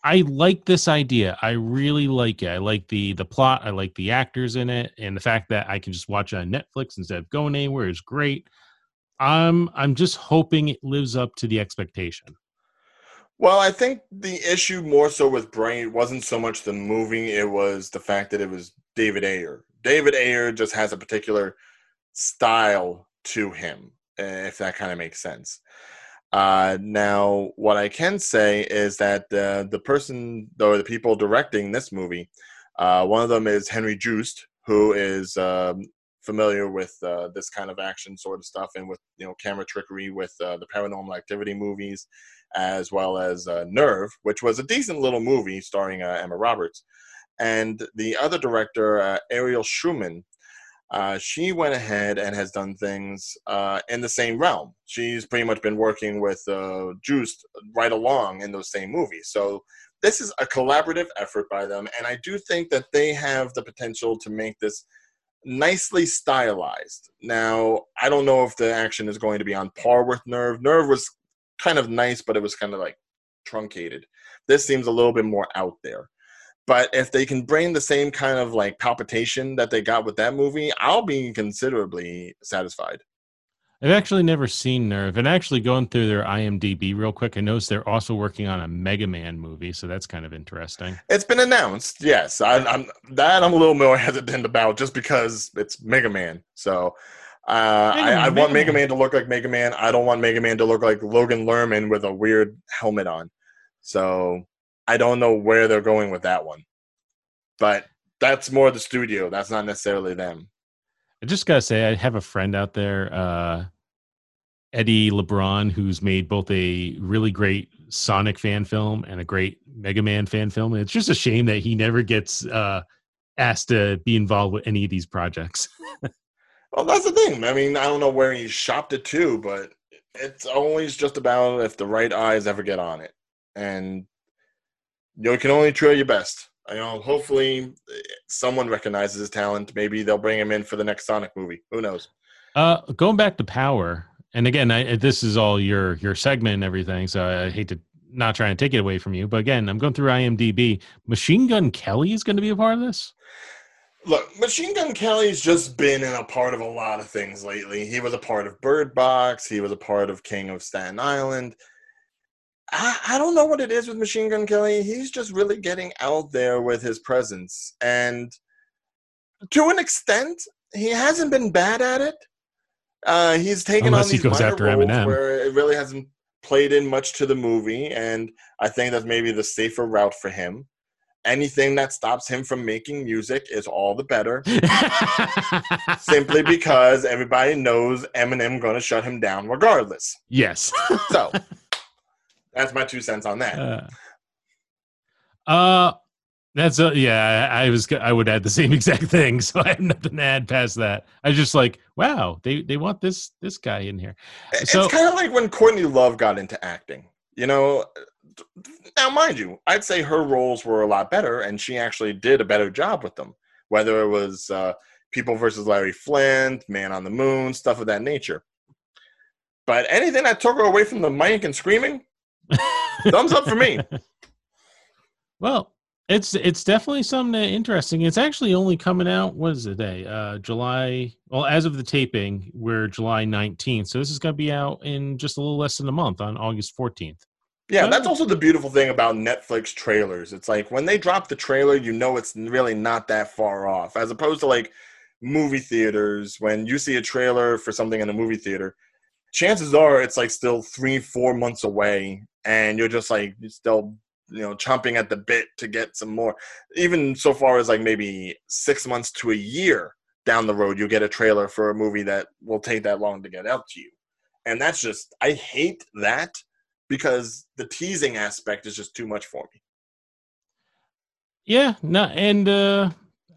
I like this idea. I really like it. I like the the plot. I like the actors in it, and the fact that I can just watch it on Netflix instead of going anywhere is great. I'm I'm just hoping it lives up to the expectation. Well, I think the issue more so with Bright wasn't so much the movie; it was the fact that it was David Ayer. David Ayer just has a particular style to him, eh, if that kind of makes sense. Uh, now, what I can say is that uh, the person or the people directing this movie, uh, one of them is Henry Joost, who is um, familiar with uh, this kind of action sort of stuff and with you know camera trickery with uh, the Paranormal Activity movies as well as uh, Nerve, which was a decent little movie starring uh, Emma Roberts. And the other director, uh, Ariel Schulman, uh, she went ahead and has done things in the same realm. She's pretty much been working with Joost right along in those same movies. So this is a collaborative effort by them, and I do think that they have the potential to make this nicely stylized. Now, I don't know if the action is going to be on par with Nerve. Nerve was kind of nice, but it was kind of like truncated. This seems a little bit more out there. But if they can bring the same kind of like palpitation that they got with that movie, I'll be considerably satisfied. I've actually never seen Nerve, and actually going through their IMDb real quick, I noticed they're also working on a Mega Man movie, so that's kind of interesting. It's been announced, yes. I, am that I'm a little more <laughs> hesitant about just because it's Mega Man. So uh, I, I want Mega Man to look like Mega Man. I don't want Mega Man to look like Logan Lerman with a weird helmet on. So I don't know where they're going with that one. But that's more the studio. That's not necessarily them. I just gotta say, I have a friend out there, uh, Eddie LeBron, who's made both a really great Sonic fan film and a great Mega Man fan film. And it's just a shame that he never gets uh, asked to be involved with any of these projects. <laughs> Well, that's the thing. I mean, I don't know where he shopped it to, but it's always just about if the right eyes ever get on it, and you, you can only try your best. You know, hopefully, someone recognizes his talent. Maybe they'll bring him in for the next Sonic movie. Who knows? Uh, going back to Power, and again, I, this is all your your segment and everything, so I hate to not try and take it away from you, but again, I'm going through IMDb. Machine Gun Kelly is going to be a part of this. Look, Machine Gun Kelly's just been in a part of a lot of things lately. He was a part of Bird Box. He was a part of King of Staten Island. I, I don't know what it is with Machine Gun Kelly. He's just really getting out there with his presence. And to an extent, he hasn't been bad at it. Uh, he's taken Unless on these he goes minor after roles Eminem. where it really hasn't played in much to the movie, and I think that's maybe the safer route for him anything that stops him from making music is all the better. <laughs> Simply because everybody knows Eminem going to shut him down regardless. Yes. so <laughs> that's my two cents on that. Uh, uh that's a, yeah. I, was I would add the <laughs> same exact thing, so I have nothing to add past that. I was just like, wow, they they want this this guy in here. So, it's kind of like when Courtney Love got into acting. You know, now mind you, I'd say her roles were a lot better, and she actually did a better job with them. Whether it was uh, People versus Larry Flynt, Man on the Moon, stuff of that nature. But anything that took her away from the mic and screaming, <laughs> thumbs up for me. <laughs> Well, it's it's definitely something interesting. It's actually only coming out. What is the day? Uh, July. Well, as of the taping, we're July nineteenth. So this is going to be out in just a little less than a month on August fourteenth. Yeah, that's also the beautiful thing about Netflix trailers. It's like when they drop the trailer, you know it's really not that far off, as opposed to like movie theaters. When you see a trailer for something in a movie theater, chances are it's like still three, four months away, and you're just like still you know chomping at the bit to get some more. Even so far as like maybe six months to a year down the road, you'll get a trailer for a movie that will take that long to get out to you, and that's just I hate that because the teasing aspect is just too much for me. Yeah, no, and uh,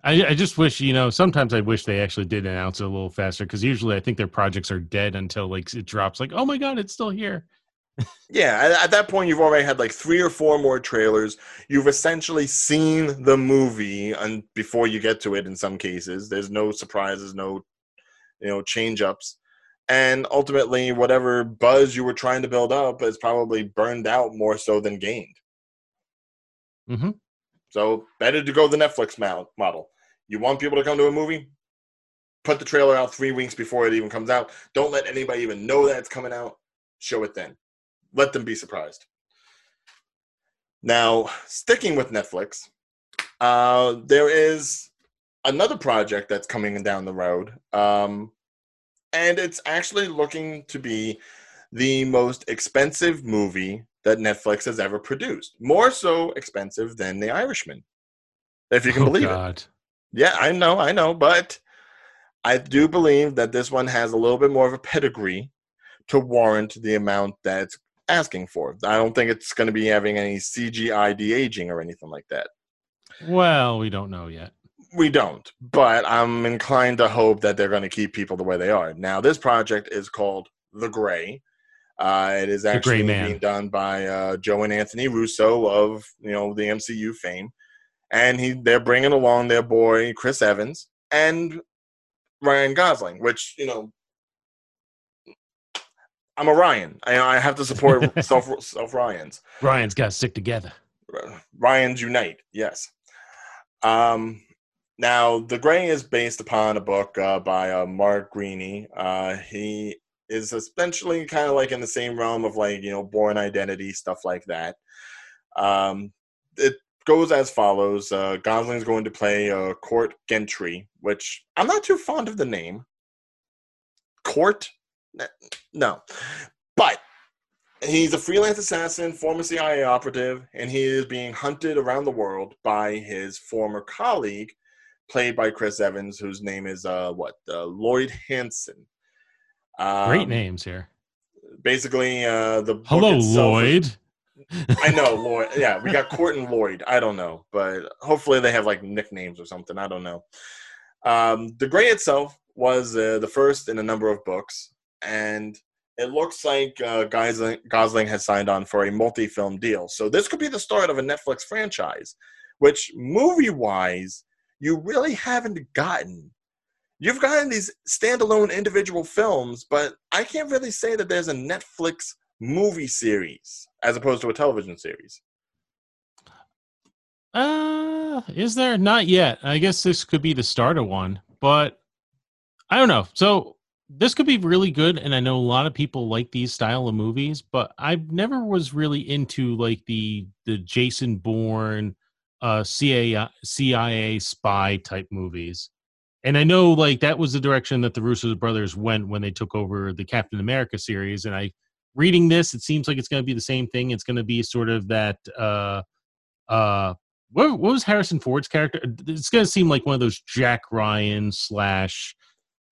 I, I just wish you know. Sometimes I wish they actually did announce it a little faster because usually I think their projects are dead until like it drops. Like, oh my god, it's still here. yeah, at, at, that point, you've already had like three or four more trailers. You've essentially seen the movie, and before you get to it, in some cases, there's no surprises, no you know change ups and ultimately whatever buzz you were trying to build up is probably burned out more so than gained mm-hmm. so better to go the netflix model you want people to come to a movie put the trailer out three weeks before it even comes out don't let anybody even know that it's coming out show it then let them be surprised now sticking with netflix uh, there is another project that's coming down the road um, and it's actually looking to be the most expensive movie that Netflix has ever produced. More so expensive than The Irishman, if you can oh, believe God. it. Yeah, I know, I know, but I do believe that this one has a little bit more of a pedigree to warrant the amount that it's asking for. I don't think it's going to be having any CGI de aging or anything like that. Well, we don't know yet. We don't, but I'm inclined to hope that they're going to keep people the way they are. Now, this project is called The Grey. Uh, it is actually being done by uh, Joe and Anthony Russo of you know the MCU fame, and he they're bringing along their boy Chris Evans and Ryan Gosling, which you know I'm a Ryan. I, I have to support <laughs> self self Ryans. Ryan's got to stick together. Ryans unite. Yes. Um, now, The Grey is based upon a book uh, by uh, Mark Greaney. Uh, he is essentially kind of like in the same realm of like, you know, Bourne Identity, stuff like that. Um, it goes as follows uh, Gosling's going to play uh, Court Gentry, which I'm not too fond of the name. Court? No. But he's a freelance assassin, former CIA operative, and he is being hunted around the world by his former colleague, played by Chris Evans, whose name is uh, what uh, Lloyd Hansen. Um, Great names here. Basically, uh, the hello Lloyd. Is, I know Lloyd. Yeah, we got Court and Lloyd. I don't know, but hopefully they have like nicknames or something. I don't know. Um, the Grey itself was uh, the first in a number of books, and it looks like uh, Gosling has signed on for a multi-film deal. So this could be the start of a Netflix franchise, which movie-wise you really haven't gotten. You've gotten these standalone individual films, but I can't really say that there's a Netflix movie series as opposed to a television series. Uh, is there not yet? I guess this could be the start of one, but I don't know. So this could be really good, and I know a lot of people like these style of movies, but I never was really into like the the Jason Bourne uh, CIA, CIA spy type movies. And I know like that was the direction that the Russo brothers went when they took over the Captain America series. And I reading this, it seems like it's going to be the same thing. It's going to be sort of that. Uh, uh, what, what was Harrison Ford's character? It's going to seem like one of those Jack Ryan slash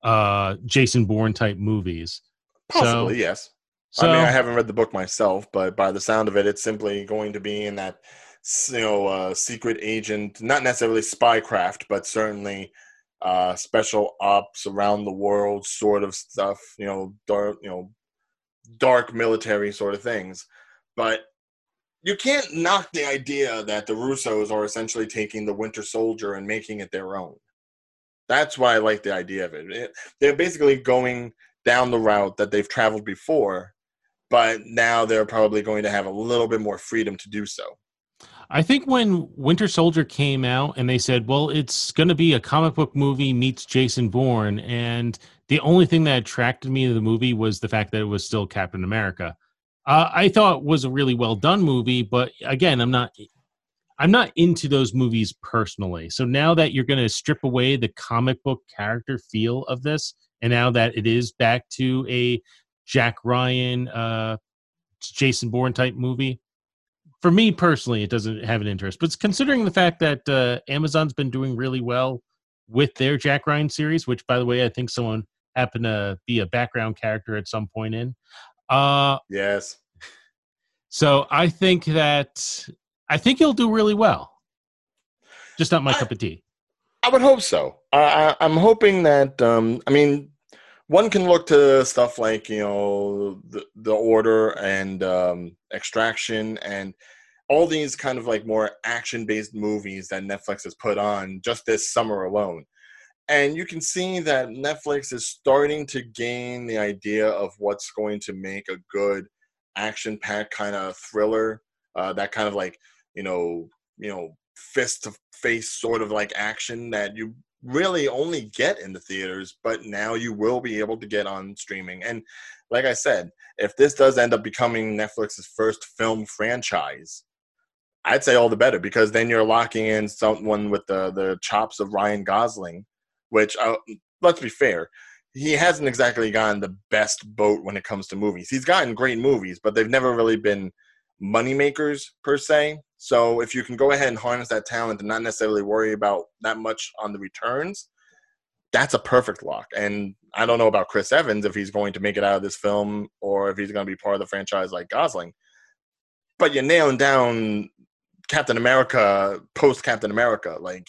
uh, Jason Bourne type movies. Possibly, so, yes. So, I mean, I haven't read the book myself, but by the sound of it, it's simply going to be in that you know uh, secret agent, not necessarily spycraft, but certainly uh, special ops around the world sort of stuff. You know, dark you know dark military sort of things, but. You can't knock the idea that the Russos are essentially taking the Winter Soldier and making it their own. That's why I like the idea of it. it they're basically going down the route that they've traveled before, but now they're probably going to have a little bit more freedom to do so. I think when Winter Soldier came out and they said, well, it's going to be a comic book movie meets Jason Bourne. And the only thing that attracted me to the movie was the fact that it was still Captain America. Uh, I thought it was a really well done movie, but again, I'm not. I'm not into those movies personally. So now that you're going to strip away the comic book character feel of this, and now that it is back to a Jack Ryan, uh, Jason Bourne type movie, for me personally, it doesn't have an interest. But considering the fact that uh, Amazon's been doing really well with their Jack Ryan series, which by the way, I think someone happened to be a background character at some point in. Uh, yes. So I think that I think he'll do really well. Just not my I, cup of tea. I would hope so. I, am hoping that. Um, I mean, one can look to stuff like you know the the order and um, extraction and all these kind of like more action based movies that Netflix has put on just this summer alone. And you can see that Netflix is starting to gain the idea of what's going to make a good action packed kind of thriller. Uh, that kind of like, you know, you know, fist to face sort of like action that you really only get in the theaters, but now you will be able to get on streaming. And like I said, if this does end up becoming Netflix's first film franchise, I'd say all the better because then you're locking in someone with the the chops of Ryan Gosling, which uh, let's be fair, he hasn't exactly gotten the best boat when it comes to movies. He's gotten great movies, but they've never really been money makers per se. So if you can go ahead and harness that talent and not necessarily worry about that much on the returns, that's a perfect lock. And I don't know about Chris Evans if he's going to make it out of this film or if he's going to be part of the franchise like Gosling. But you're nailing down Captain America post Captain America. Like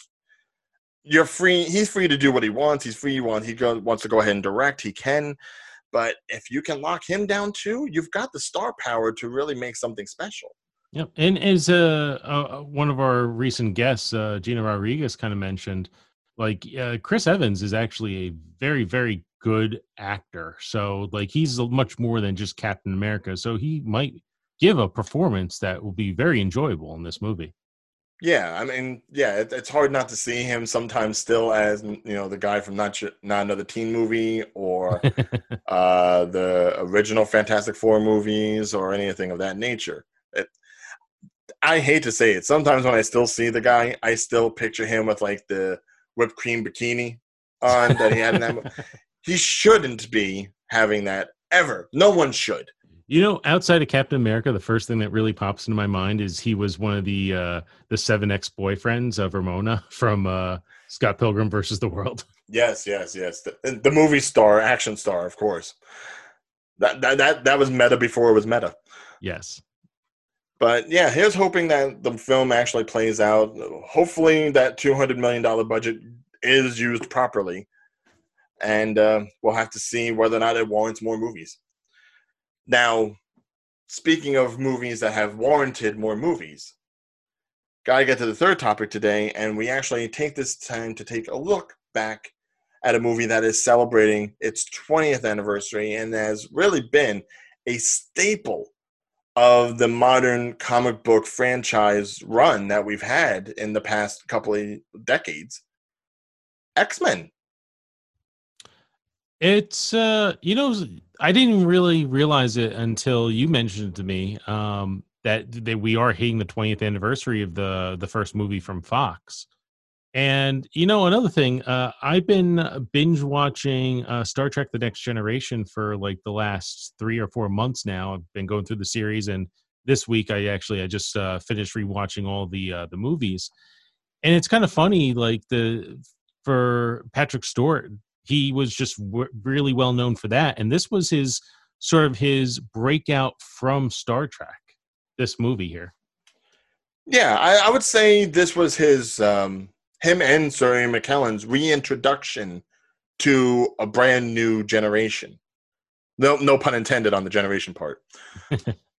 you're free. He's free to do what he wants. He's free. Want he go, wants to go ahead and direct. He can. But if you can lock him down too, you've got the star power to really make something special. Yep. And as uh, uh, one of our recent guests, uh, Gina Rodriguez, kind of mentioned, like uh, Chris Evans is actually a very, very good actor. So, like, he's much more than just Captain America. So, he might give a performance that will be very enjoyable in this movie. Yeah, I mean, yeah, it, it's hard not to see him sometimes still as you know the guy from not not another teen movie or <laughs> uh, the original Fantastic Four movies or anything of that nature. It, I hate to say it. Sometimes when I still see the guy, I still picture him with like the whipped cream bikini on that he had in that. <laughs> he shouldn't be having that ever. No one should. You know, outside of Captain America, the first thing that really pops into my mind is he was one of the uh, the seven ex boyfriends of Ramona <laughs> from uh, Scott Pilgrim versus the World. <laughs> Yes, yes, yes. The, the movie star, action star, of course. That, that that that was meta before it was meta. Yes. But yeah, here's hoping that the film actually plays out. Hopefully, that two hundred million dollar budget is used properly, and uh, we'll have to see whether or not it warrants more movies. Now, speaking of movies that have warranted more movies, gotta get to the third topic today, and we actually take this time to take a look back at a movie that is celebrating its 20th anniversary and has really been a staple of the modern comic book franchise run that we've had in the past couple of decades X Men. It's uh, you know, I didn't really realize it until you mentioned it to me um, that that we are hitting the 20th anniversary of the the first movie from Fox. And you know, another thing, uh, I've been binge watching uh, Star Trek: The Next Generation for like the last three or four months now. I've been going through the series, and this week I actually I just uh, finished rewatching all the uh, the movies. And it's kind of funny, like the for Patrick Stewart he was just w- really well known for that and this was his sort of his breakout from star trek this movie here. Yeah i, I would say this was his um him and Sir Ian McKellen's reintroduction to a brand new generation. No no pun intended on the generation part <laughs>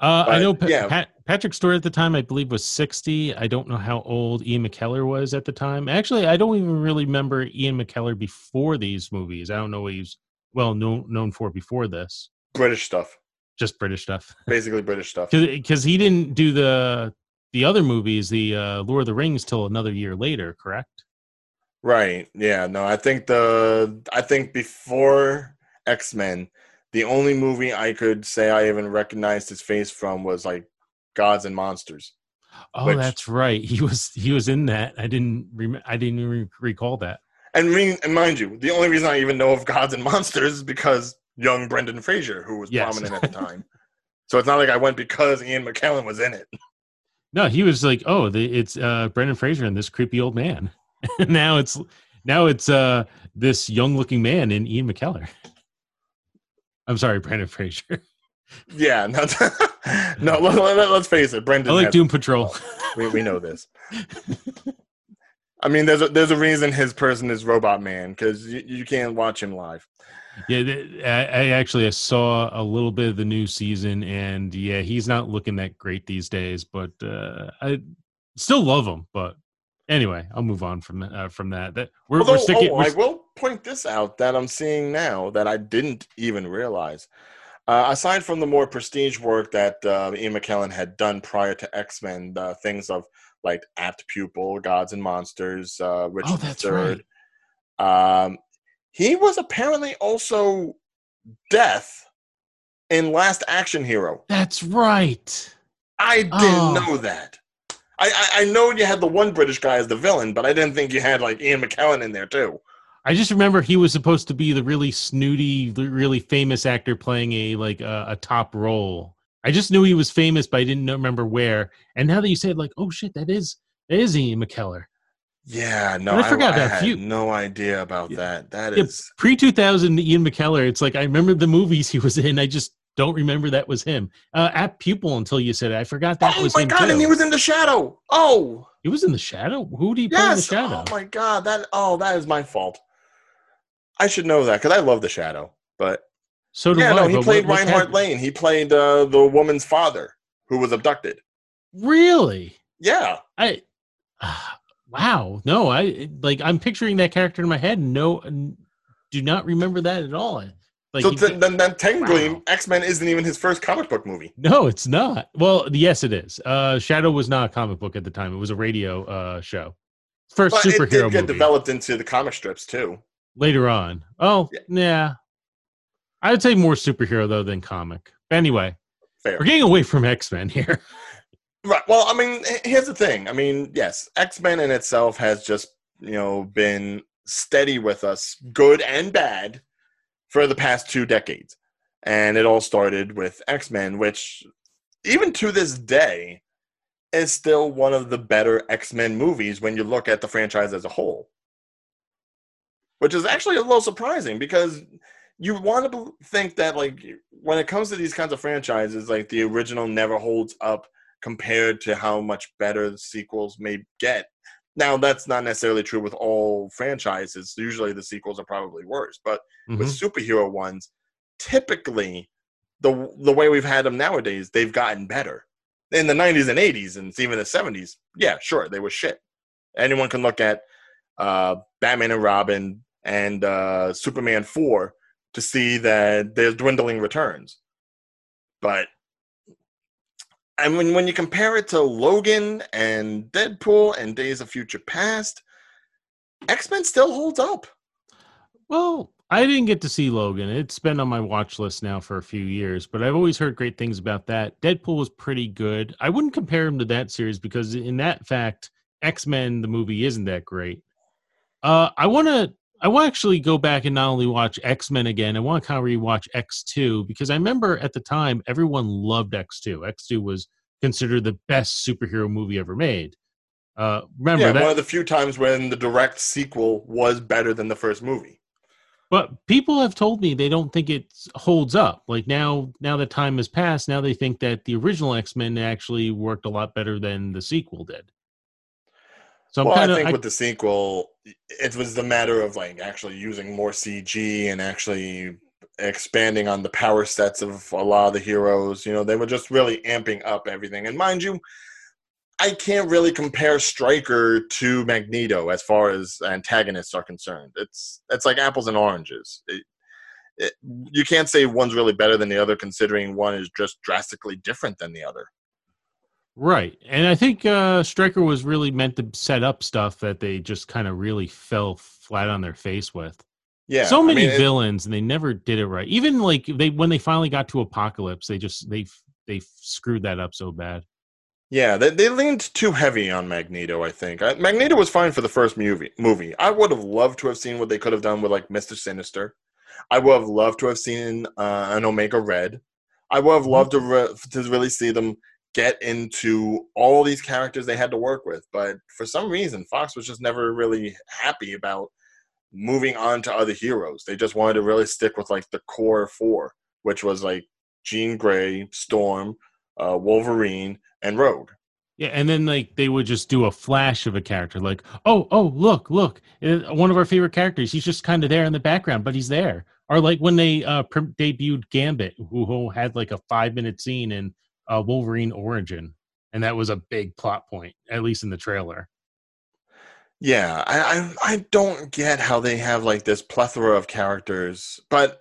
Uh, but, I know pa- yeah. Pat- Patrick Stewart at the time, I believe, was 60. I don't know how old Ian McKellen was at the time. Actually, I don't even really remember Ian McKellen before these movies. I don't know what he was well known known for before this. British stuff, Just British stuff. basically British stuff. Because he didn't do the the other movies, the uh, Lord of the Rings, till another year later. Correct? Right. Yeah. No, I think the I think before X Men, the only movie I could say I even recognized his face from was like Gods and Monsters. Oh, Which- that's right. He was he was in that. I didn't rem- I didn't even recall that. And mean, and mind you, the only reason I even know of Gods and Monsters is because young Brendan Fraser, who was Yes. prominent at the time. so it's not like I went because Ian McKellen was in it. No, he was like, oh, the, it's uh, Brendan Fraser and this creepy old man. <laughs> now it's now it's uh, this young looking man in Ian McKellen. I'm sorry, Brendan <laughs> Fraser. Yeah. No, <laughs> no let, let, us face it. Brendan. I like Doom Patrol. <laughs> We, we know this. I mean, there's a, there's a reason his person is Robot Man because you, you can't watch him live. Yeah, I, I actually I saw a little bit of the new season, and yeah, he's not looking that great these days. But uh, I still love him. But anyway, I'll move on from uh, from that. That we're, Although, we're sticking. oh, we're I will point this out that I'm seeing now that I didn't even realize. Uh, aside from the more prestige work that uh, Ian McKellen had done prior to X Men, uh, things of like Apt Pupil, Gods and Monsters, uh, Richard oh, III, right. Um, he was apparently also Death in Last Action Hero. That's right. I didn't Oh. know that. I, I I know you had the one British guy as the villain, but I didn't think you had like Ian McKellen in there too. I just remember he was supposed to be the really snooty, really famous actor playing a like a, a top role. I just knew he was famous, but I didn't remember where. And now that you say it, like, oh shit, that is that is Ian McKellen. Yeah, no, But I forgot about had Few- no idea about Yeah. that. That Yeah, is Pre two thousand Ian McKellen. It's like I remember the movies he was in. I just don't remember that was him. Uh, Apt Pupil until you said it. I forgot that oh was my him god, too. and he was in the shadow. Oh He was in the shadow. Who did he play in the shadow? oh my god, that oh that is my fault. I should know that because I love the shadow. But so do yeah, I. no, he played what- Reinhardt? Lane. He played uh, the woman's father who was abducted. Really? Yeah, I <sighs> wow no I like I'm picturing that character in my head. No, do not remember that at all. Like so you then, then technically, Wow. X Men isn't even his first comic book movie. no, it's not. Well, yes, it is. Uh, Shadow was not a comic book at the time. It was a radio uh show. First But it superhero did get movie. developed into the comic strips too. later on. Oh, Yeah. yeah. I would say more superhero though than comic. Anyway, Fair. we're getting away from X Men here. <laughs> Right. Well, I mean, here's the thing. I mean, yes, X Men in itself has just you know been steady with us, good and bad, for the past two decades, and it all started with X Men, which even to this day is still one of the better X Men movies when you look at the franchise as a whole. Which is actually a little surprising because you want to think that like when it comes to these kinds of franchises, like the original never holds up compared to how much better the sequels may get. Now, that's not necessarily true with all franchises. Usually, the sequels are probably worse, but with Mhm. superhero ones, typically the the way we've had them nowadays, they've gotten better. In the '90s and '80s, and even the '70s, yeah, sure, they were shit. Anyone can look at uh, Batman and Robin and uh, Superman Four to see that there's dwindling returns. But I mean, when you compare it to Logan and Deadpool and Days of Future Past, X Men still holds up. Well, I didn't get to see Logan. It's been on my watch list now for a few years, but I've always heard great things about that. Deadpool was pretty good. I wouldn't compare him to that series because, in that fact, X Men the movie isn't that great. Uh, I want to. I want to actually go back and not only watch X Men again. I want to kind of rewatch X Two because I remember at the time everyone loved X Two. X Two was considered the best superhero movie ever made. Uh, remember yeah, that one of the few times when the direct sequel was better than the first movie. But people have told me they don't think it holds up. Like now, now that time has passed, now they think that the original X Men actually worked a lot better than the sequel did. So well, kind I think with the sequel, it was the matter of like actually using more CG and actually expanding on the power sets of a lot of the heroes. You know, they were just really amping up everything. And mind you, I can't really compare Stryker to Magneto as far as antagonists are concerned. It's it's like apples and oranges. It, it, you can't say one's really better than the other, considering one is just drastically different than the other. Right. And I think uh Stryker was really meant to set up stuff that they just kind of really fell flat on their face with. Yeah, so I many mean, it- villains and they never did it right. Even like they when they finally got to Apocalypse, they just they they screwed that up so bad. Yeah, they, they leaned too heavy on Magneto. I think I, Magneto was fine for the first movie. Movie, I would have loved to have seen what they could have done with like Mister Sinister. I would have loved to have seen uh, an Omega Red. I would have loved to re- to really see them get into all these characters they had to work with. But for some reason, Fox was just never really happy about moving on to other heroes. They just wanted to really stick with like the core four, which was like Jean Grey, Storm, uh, Wolverine, and Rogue. Yeah, and then like they would just do a flash of a character, like, oh, oh, look, look, uh, one of our favorite characters. He's just kind of there in the background, but he's there. Or like when they uh, debuted Gambit, who, who had like a five minute scene in uh, Wolverine Origin, and that was a big plot point, at least in the trailer. Yeah, I, I I don't get how they have like this plethora of characters, but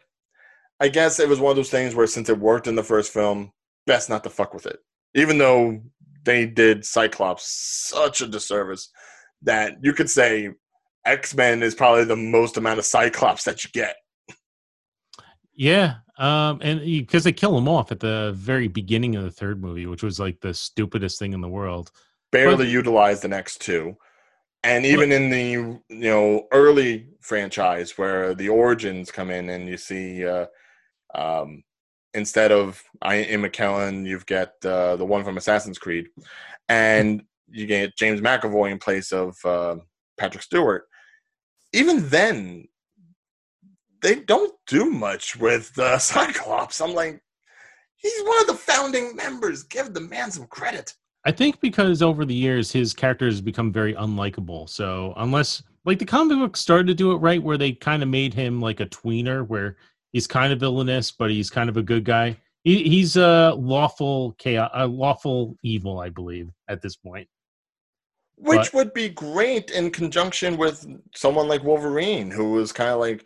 I guess it was one of those things where since it worked in the first film, best not to fuck with it. Even though they did Cyclops such a disservice that you could say X Men is probably the most amount of Cyclops that you get. Yeah, um, and because they kill him off at the very beginning of the third movie, which was like the stupidest thing in the world. Barely utilized the next two. And even in the you know early franchise where the origins come in and you see uh, um, instead of I Ian McKellen, you've got uh, the one from Assassin's Creed, and you get James McAvoy in place of uh, Patrick Stewart. Even then, they don't do much with uh, <laughs> Cyclops. I'm like, he's one of the founding members. Give the man some credit. I think because over the years his character has become very unlikable. So unless like the comic book started to do it right, where they kind of made him like a tweener, where he's kind of villainous, but he's kind of a good guy. He, he's a lawful chaos, a lawful evil, I believe, at this point. Which But- would be great in conjunction with someone like Wolverine, who was kind of like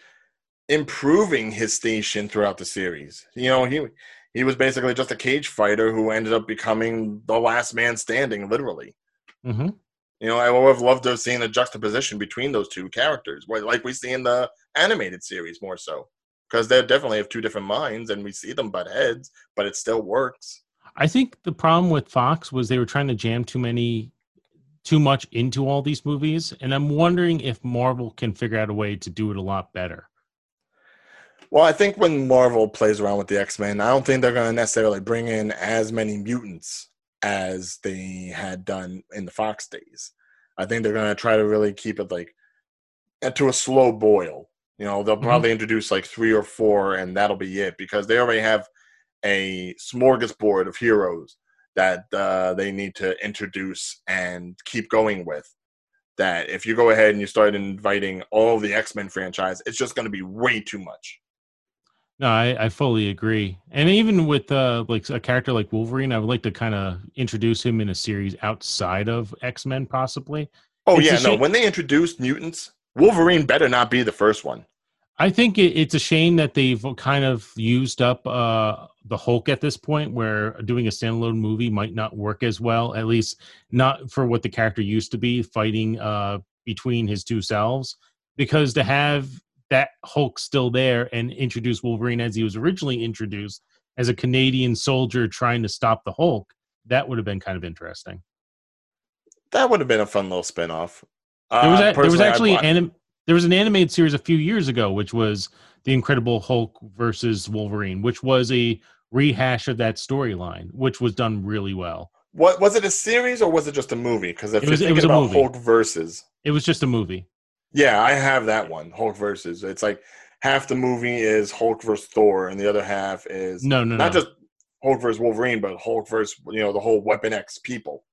improving his station throughout the series. You know, he he was basically just a cage fighter who ended up becoming the last man standing, literally. hmm You know, I would have loved to have seen a juxtaposition between those two characters, like we see in the animated series more so. Because they definitely have two different minds, and we see them butt heads, but it still works. I think the problem with Fox was they were trying to jam too many, too much into all these movies, and I'm wondering if Marvel can figure out a way to do it a lot better. Well, I think when Marvel plays around with the X Men, I don't think they're going to necessarily bring in as many mutants as they had done in the Fox days. I think they're going to try to really keep it like to a slow boil. You know, they'll Mhm. probably introduce like three or four, and that'll be it because they already have a smorgasbord of heroes that uh, they need to introduce and keep going with. That if you go ahead and you start inviting all the X Men franchise, it's just going to be way too much. No, I, I fully agree. And even with uh, like a character like Wolverine, I would like to kind of introduce him in a series outside of X Men, possibly. Oh It's yeah, no. shame- When they introduced mutants, Wolverine better not be the first one. I think it, it's a shame that they've kind of used up uh, the Hulk at this point, where doing a standalone movie might not work as well. At least not for what the character used to be, fighting uh, between his two selves. Because to have that Hulk still there and introduce Wolverine as he was originally introduced as a Canadian soldier trying to stop the Hulk, that would have been kind of interesting. That would have been a fun little spinoff. There was Uh, a, there was actually an anim, there was an animated series a few years ago, which was the Incredible Hulk versus Wolverine, which was a rehash of that storyline, which was done really well. what was it a series or was it just a movie? Because if It was- you're it was thinking a about movie. Hulk versus, It was just a movie. Yeah, I have that one. Hulk versus. It's like half the movie is Hulk versus Thor, and the other half is No, no, not no. just Hulk versus Wolverine, but Hulk versus you know the whole Weapon X people.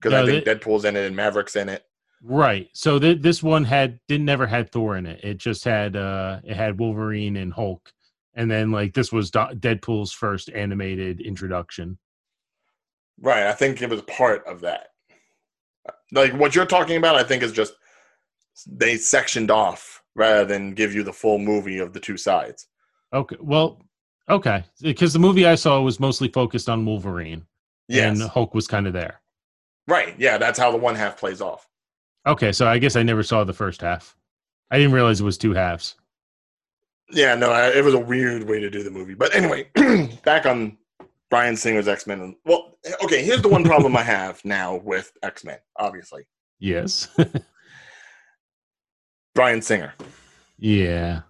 Because No, I think Deadpool's in it and Maverick's in it. right. So th- this one had didn't never had Thor in it. It just had uh it had Wolverine and Hulk, and then like this was Do- Deadpool's first animated introduction. Right. I think it was part of that. Like what you're talking about, I think is just they sectioned off rather than give you the full movie of the two sides. Okay. Well, okay. Because the movie I saw was mostly focused on Wolverine. Yes. And Hulk was kind of there. Right. Yeah, that's how the one half plays off. Okay, so I guess I never saw the first half. I didn't realize it was two halves. Yeah, no, I, it was a weird way to do the movie. But anyway, <clears throat> back on Bryan Singer's X Men. Well, okay, here's the one problem I have now with X Men, obviously. Yes. <laughs> Bryan Singer. yeah.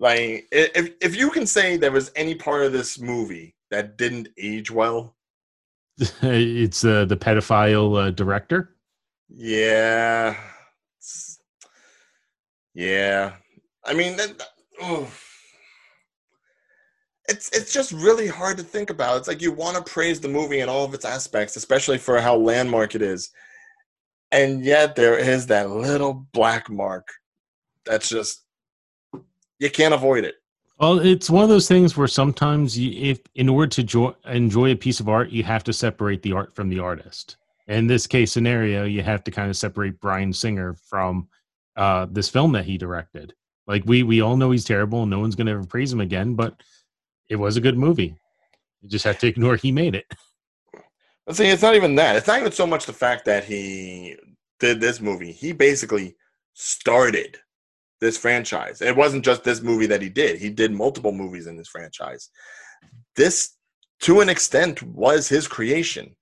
Like, if if you can say there was any part of this movie that didn't age well, <laughs> it's uh, the pedophile uh, director. yeah, It's- yeah. I mean, that, that- it's it's just really hard to think about. It's like you want to praise the movie in all of its aspects, especially for how landmark it is, and yet there is that little black mark that's just you can't avoid it. Well, it's one of those things where sometimes, you, if in order to jo- enjoy a piece of art, you have to separate the art from the artist. In this case scenario, you have to kind of separate Bryan Singer from uh, this film that he directed. Like we we all know he's terrible, and no one's going to ever praise him again. But it was a good movie. You just have to ignore he made it. <laughs> But see, it's not even that. It's not even so much the fact that he did this movie. He basically started this franchise. It wasn't just this movie that he did. He did multiple movies in this franchise. This, to an extent, was his creation.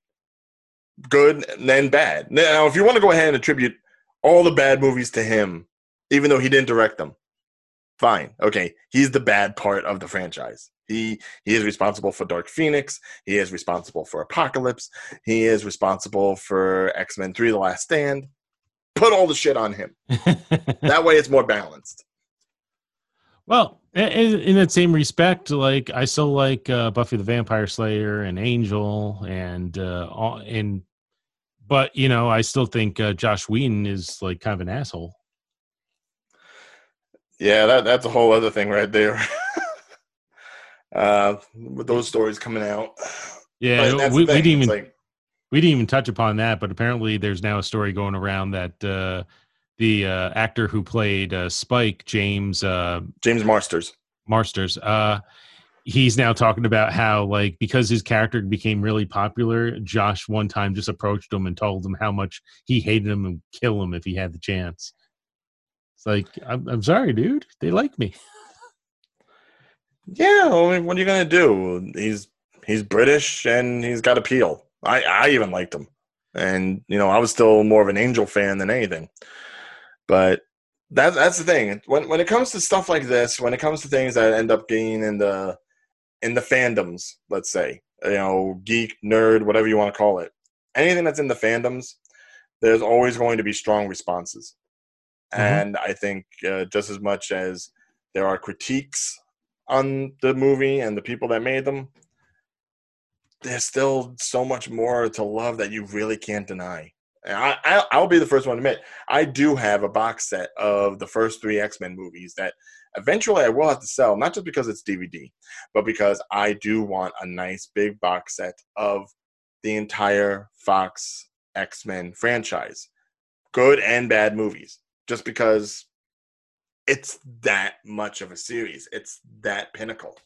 Good and then bad. Now, if you want to go ahead and attribute all the bad movies to him, even though he didn't direct them, fine. Okay, he's the bad part of the franchise. He he is responsible for Dark Phoenix. He is responsible for Apocalypse. He is responsible for X Men Three: The Last Stand. Put all the shit on him. <laughs> That way, it's more balanced. Well, i- i- in that same respect, like I still like uh, Buffy the Vampire Slayer and Angel, and uh, all, and but you know, I still think uh, Joss Whedon is like kind of an asshole. Yeah, that that's a whole other thing right there. <laughs> uh, with those stories coming out, Yeah, we, we didn't even like, we didn't even touch upon that, but apparently there's now a story going around that uh, the uh, actor who played uh, Spike, James uh, James Marsters. Marsters, uh, he's now talking about how like because his character became really popular, Joss one time just approached him and told him how much he hated him and kill him if he had the chance. It's like I'm, I'm sorry, dude. They like me. <laughs> Yeah, I mean, what are you gonna do? He's he's British and he's got appeal. I I even liked him, and you know I was still more of an Angel fan than anything. But that that's the thing. When when it comes to stuff like this, when it comes to things that end up being in the in the fandoms, let's say, you know, geek, nerd, whatever you want to call it, anything that's in the fandoms, there's always going to be strong responses. Mhm. And I think uh, just as much as there are critiques on the movie and the people that made them, there's still so much more to love that you really can't deny. I, I, I'll be the first one to admit, I do have a box set of the first three X Men movies that eventually I will have to sell, not just because it's DVD, but because I do want a nice big box set of the entire Fox X Men franchise, good and bad movies, just because it's that much of a series. It's that pinnacle.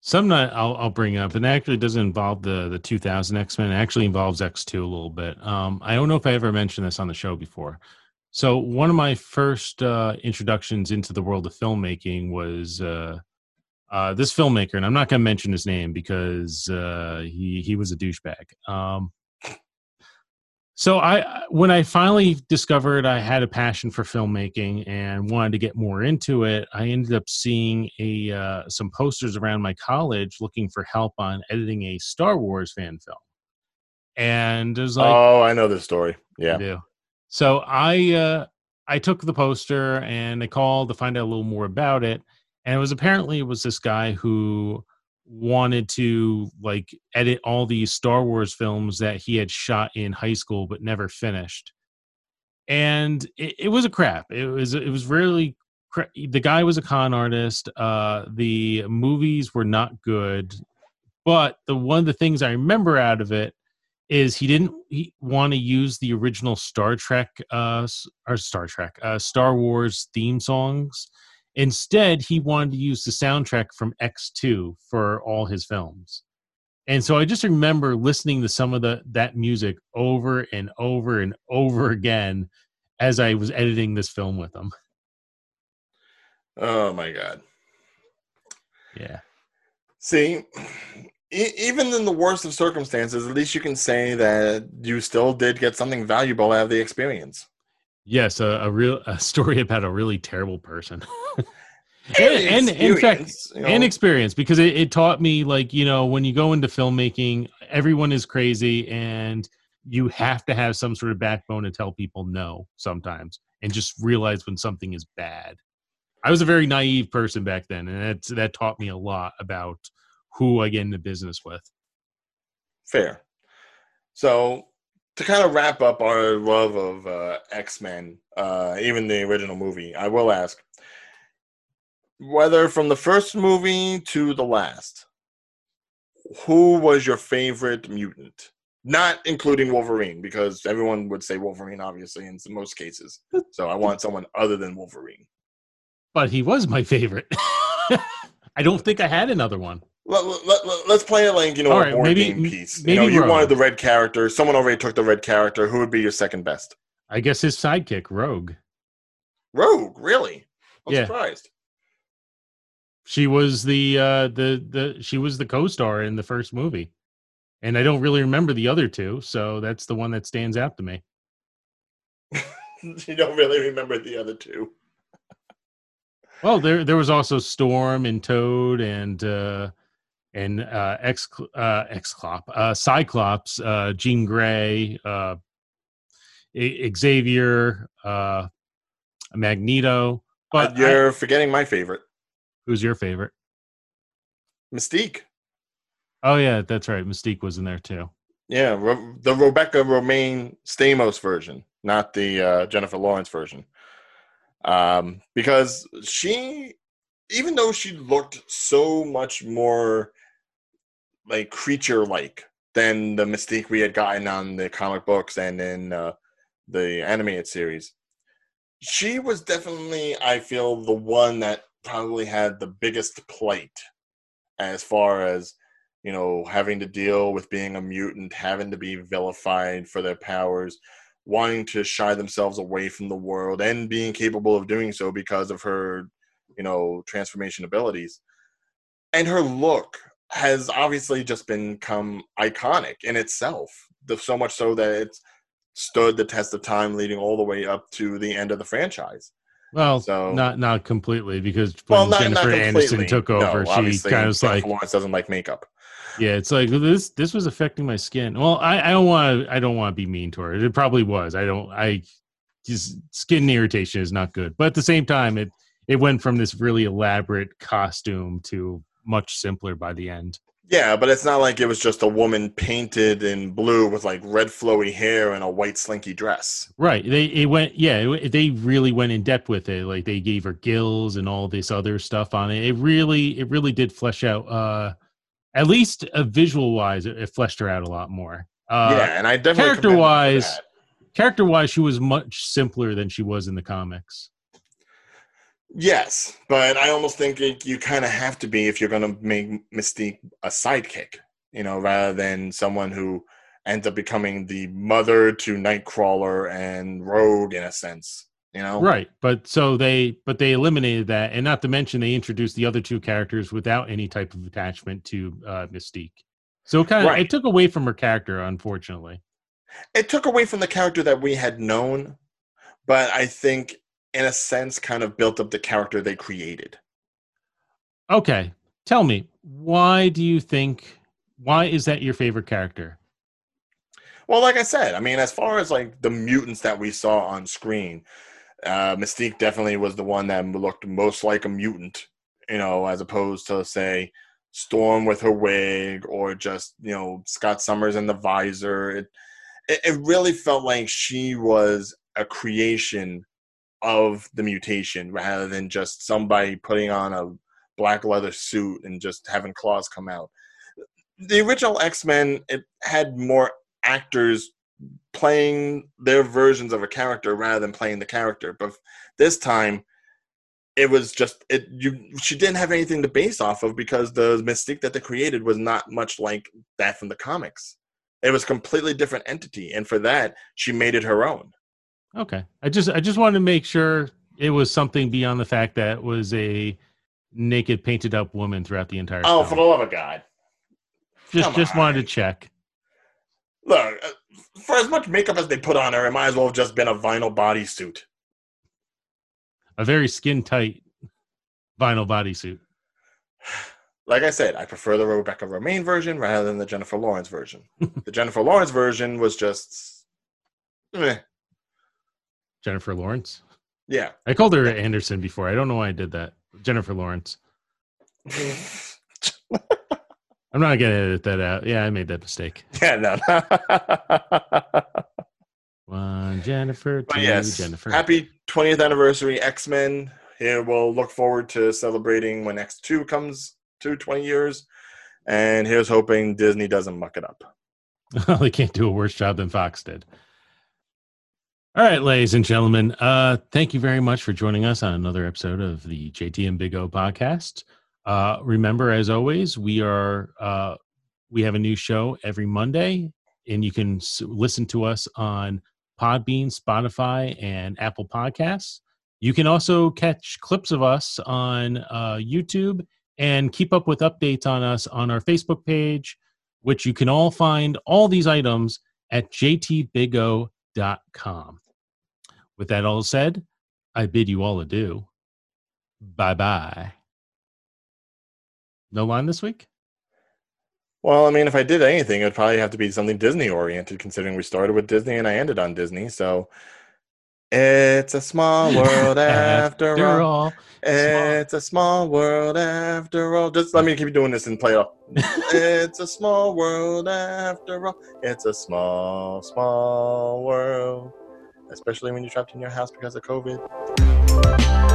Something that I'll, I'll bring up, and it actually doesn't involve the the 2000 X Men. It actually involves X2 a little bit. Um, I don't know if I ever mentioned this on the show before. So one of my first uh, introductions into the world of filmmaking was uh, uh, this filmmaker, and I'm not going to mention his name because uh, he he was a douchebag. Um, so I when I finally discovered I had a passion for filmmaking and wanted to get more into it, I ended up seeing a uh, some posters around my college looking for help on editing a Star Wars fan film. And was like oh, I know this story. I Yeah. do. So I uh, I took the poster and I called to find out a little more about it. And it was apparently it was this guy who wanted to like edit all these Star Wars films that he had shot in high school but never finished. And it, it was a crap. It was it was really cra- the guy was a con artist. Uh, the movies were not good, but the one of the things I remember out of it is he didn't he want to use the original Star Trek uh or Star Trek uh Star Wars theme songs Instead, he wanted to use the soundtrack from X2 for all his films. And so I just remember listening to some of the that music over and over and over again as I was editing this film with him. Oh my god. Yeah. See, e- even in the worst of circumstances, at least you can say that you still did get something valuable out of the experience. Yes, a, a real a story <laughs> about a really terrible person. <laughs> And and, in fact, experience, you know. and experience because it, it taught me like you know when you go into filmmaking everyone is crazy and you have to have some sort of backbone to tell people no sometimes and just realize when something is bad i was a very naive person back then and that's, that taught me a lot about who i get into business with Fair. So to kind of wrap up our love of uh, X Men, uh, even the original movie, I will ask whether from the first movie to the last, who was your favorite mutant? Not including Wolverine, because everyone would say Wolverine, obviously, in most cases. <laughs> So I want someone other than Wolverine. but he was my favorite <laughs> i don't think i had another one Let, let, let, us play it like, you know, All a right, board maybe- game piece. maybe you know, you wanted the red character. Someone already took the red character. Who would be your second best? i guess his sidekick rogue Rogue, really? I'm Yeah. surprised. she was the uh the the she was the co-star in the first movie and i don't really remember the other two so that's the one that stands out to me <laughs> you don't really remember the other two. well there there was also storm and toad and uh and uh x uh xclop uh cyclops uh jean grey uh I- xavier uh magneto but But you're forgetting my favorite, who's your favorite Mystique. oh yeah that's right mystique was in there too Yeah, the Rebecca Romijn Stamos version, not the uh, Jennifer Lawrence version. Um, because she, even though she looked so much more like creature like than the Mystique we had gotten on the comic books and in uh, the animated series, she was definitely, I feel, the one that probably had the biggest plight as far as you know, having to deal with being a mutant, having to be vilified for their powers, wanting to shy themselves away from the world, and being capable of doing so because of her, you know, transformation abilities. And her look has obviously just become iconic in itself, so much so that it's stood the test of time leading all the way up to the end of the franchise. well So- not not completely because when Well, not, jennifer not aniston took No, over she kind of was like Lawrence doesn't like makeup. Yeah, it's like this. This was affecting my skin. Well, I, I don't want to. I don't want to be mean to her. It probably was. I don't. I just skin irritation is not good. But at the same time, it it went from this really elaborate costume to much simpler by the end. Yeah, but it's not like it was just a woman painted in blue with like red flowy hair and a white slinky dress. Right. They it went. Yeah, it, they really went in depth with it. Like they gave her gills and all this other stuff on it. It really it really did flesh out. uh At least uh, visual wise, it, it fleshed her out a lot more. Uh, yeah, and I definitely character commend her for wise, character wise she was much simpler than she was in the comics Yes, but I almost think it, you kind of have to be if you're going to make Mystique a sidekick, you know, rather than someone who ends up becoming the mother to Nightcrawler and Rogue in a sense, you know. right but so they but they eliminated that and not to mention they introduced the other two characters without any type of attachment to uh mystique so kind of Right. it took away from her character unfortunately It took away from the character that we had known, but I think in a sense kind of built up the character they created. okay tell me why do you think why is that your favorite character Well, like I said, I mean, as far as like the mutants that we saw on screen, uh, Mystique definitely was the one that looked most like a mutant, you know, as opposed to say Storm with her wig or just you know Scott Summers in the visor. It it, it really felt like she was a creation of the mutation rather than just somebody putting on a black leather suit and just having claws come out. The original X Men it had more actors playing their versions of a character rather than playing the character. But this time, it was just it you she didn't have anything to base off of because the mystique that they created was not much like that from the comics it was completely different entity and for that she made it her own Okay. I just I just wanted to make sure it was something beyond the fact that it was a naked painted up woman throughout the entire oh film. for the love of god just come just wanted to check. look uh, for as much makeup as they put on her it might as well have just been a vinyl bodysuit A very skin tight vinyl bodysuit. like I said, I prefer the Rebecca Romijn version rather than the Jennifer Lawrence version. <laughs> the Jennifer Lawrence version was just, eh, Jennifer Lawrence. yeah. I called her Anderson before. I don't know why I did that. Jennifer Lawrence. <laughs> I'm not gonna edit that out. Yeah, I made that mistake. yeah, no. <laughs> One Jennifer, two yes, Jennifer. happy 20th anniversary X Men. Here we'll look forward to celebrating when X two comes to 20 years, and here's hoping Disney doesn't muck it up. <laughs> they can't do a worse job than Fox did. All right, ladies and gentlemen, uh, thank you very much for joining us on another episode of the JT and Big O podcast. Uh, remember, as always, we are uh, we have a new show every Monday, and you can s- listen to us on Podbean, Spotify, and Apple Podcasts. You can also catch clips of us on uh, YouTube and keep up with updates on us on our Facebook page, which you can all find all these items at jtbigo.com. With that all said, I bid you all adieu. Bye bye. No line this week? Well, I mean, if I did anything, it would probably have to be something Disney oriented, considering we started with Disney and I ended on Disney. So it's a small <laughs> world after, all. all. It's a small world after all. Just let me keep doing this and play it off. <laughs> it's a small world after all. It's a small, small world. Especially when you're trapped in your house because of COVID.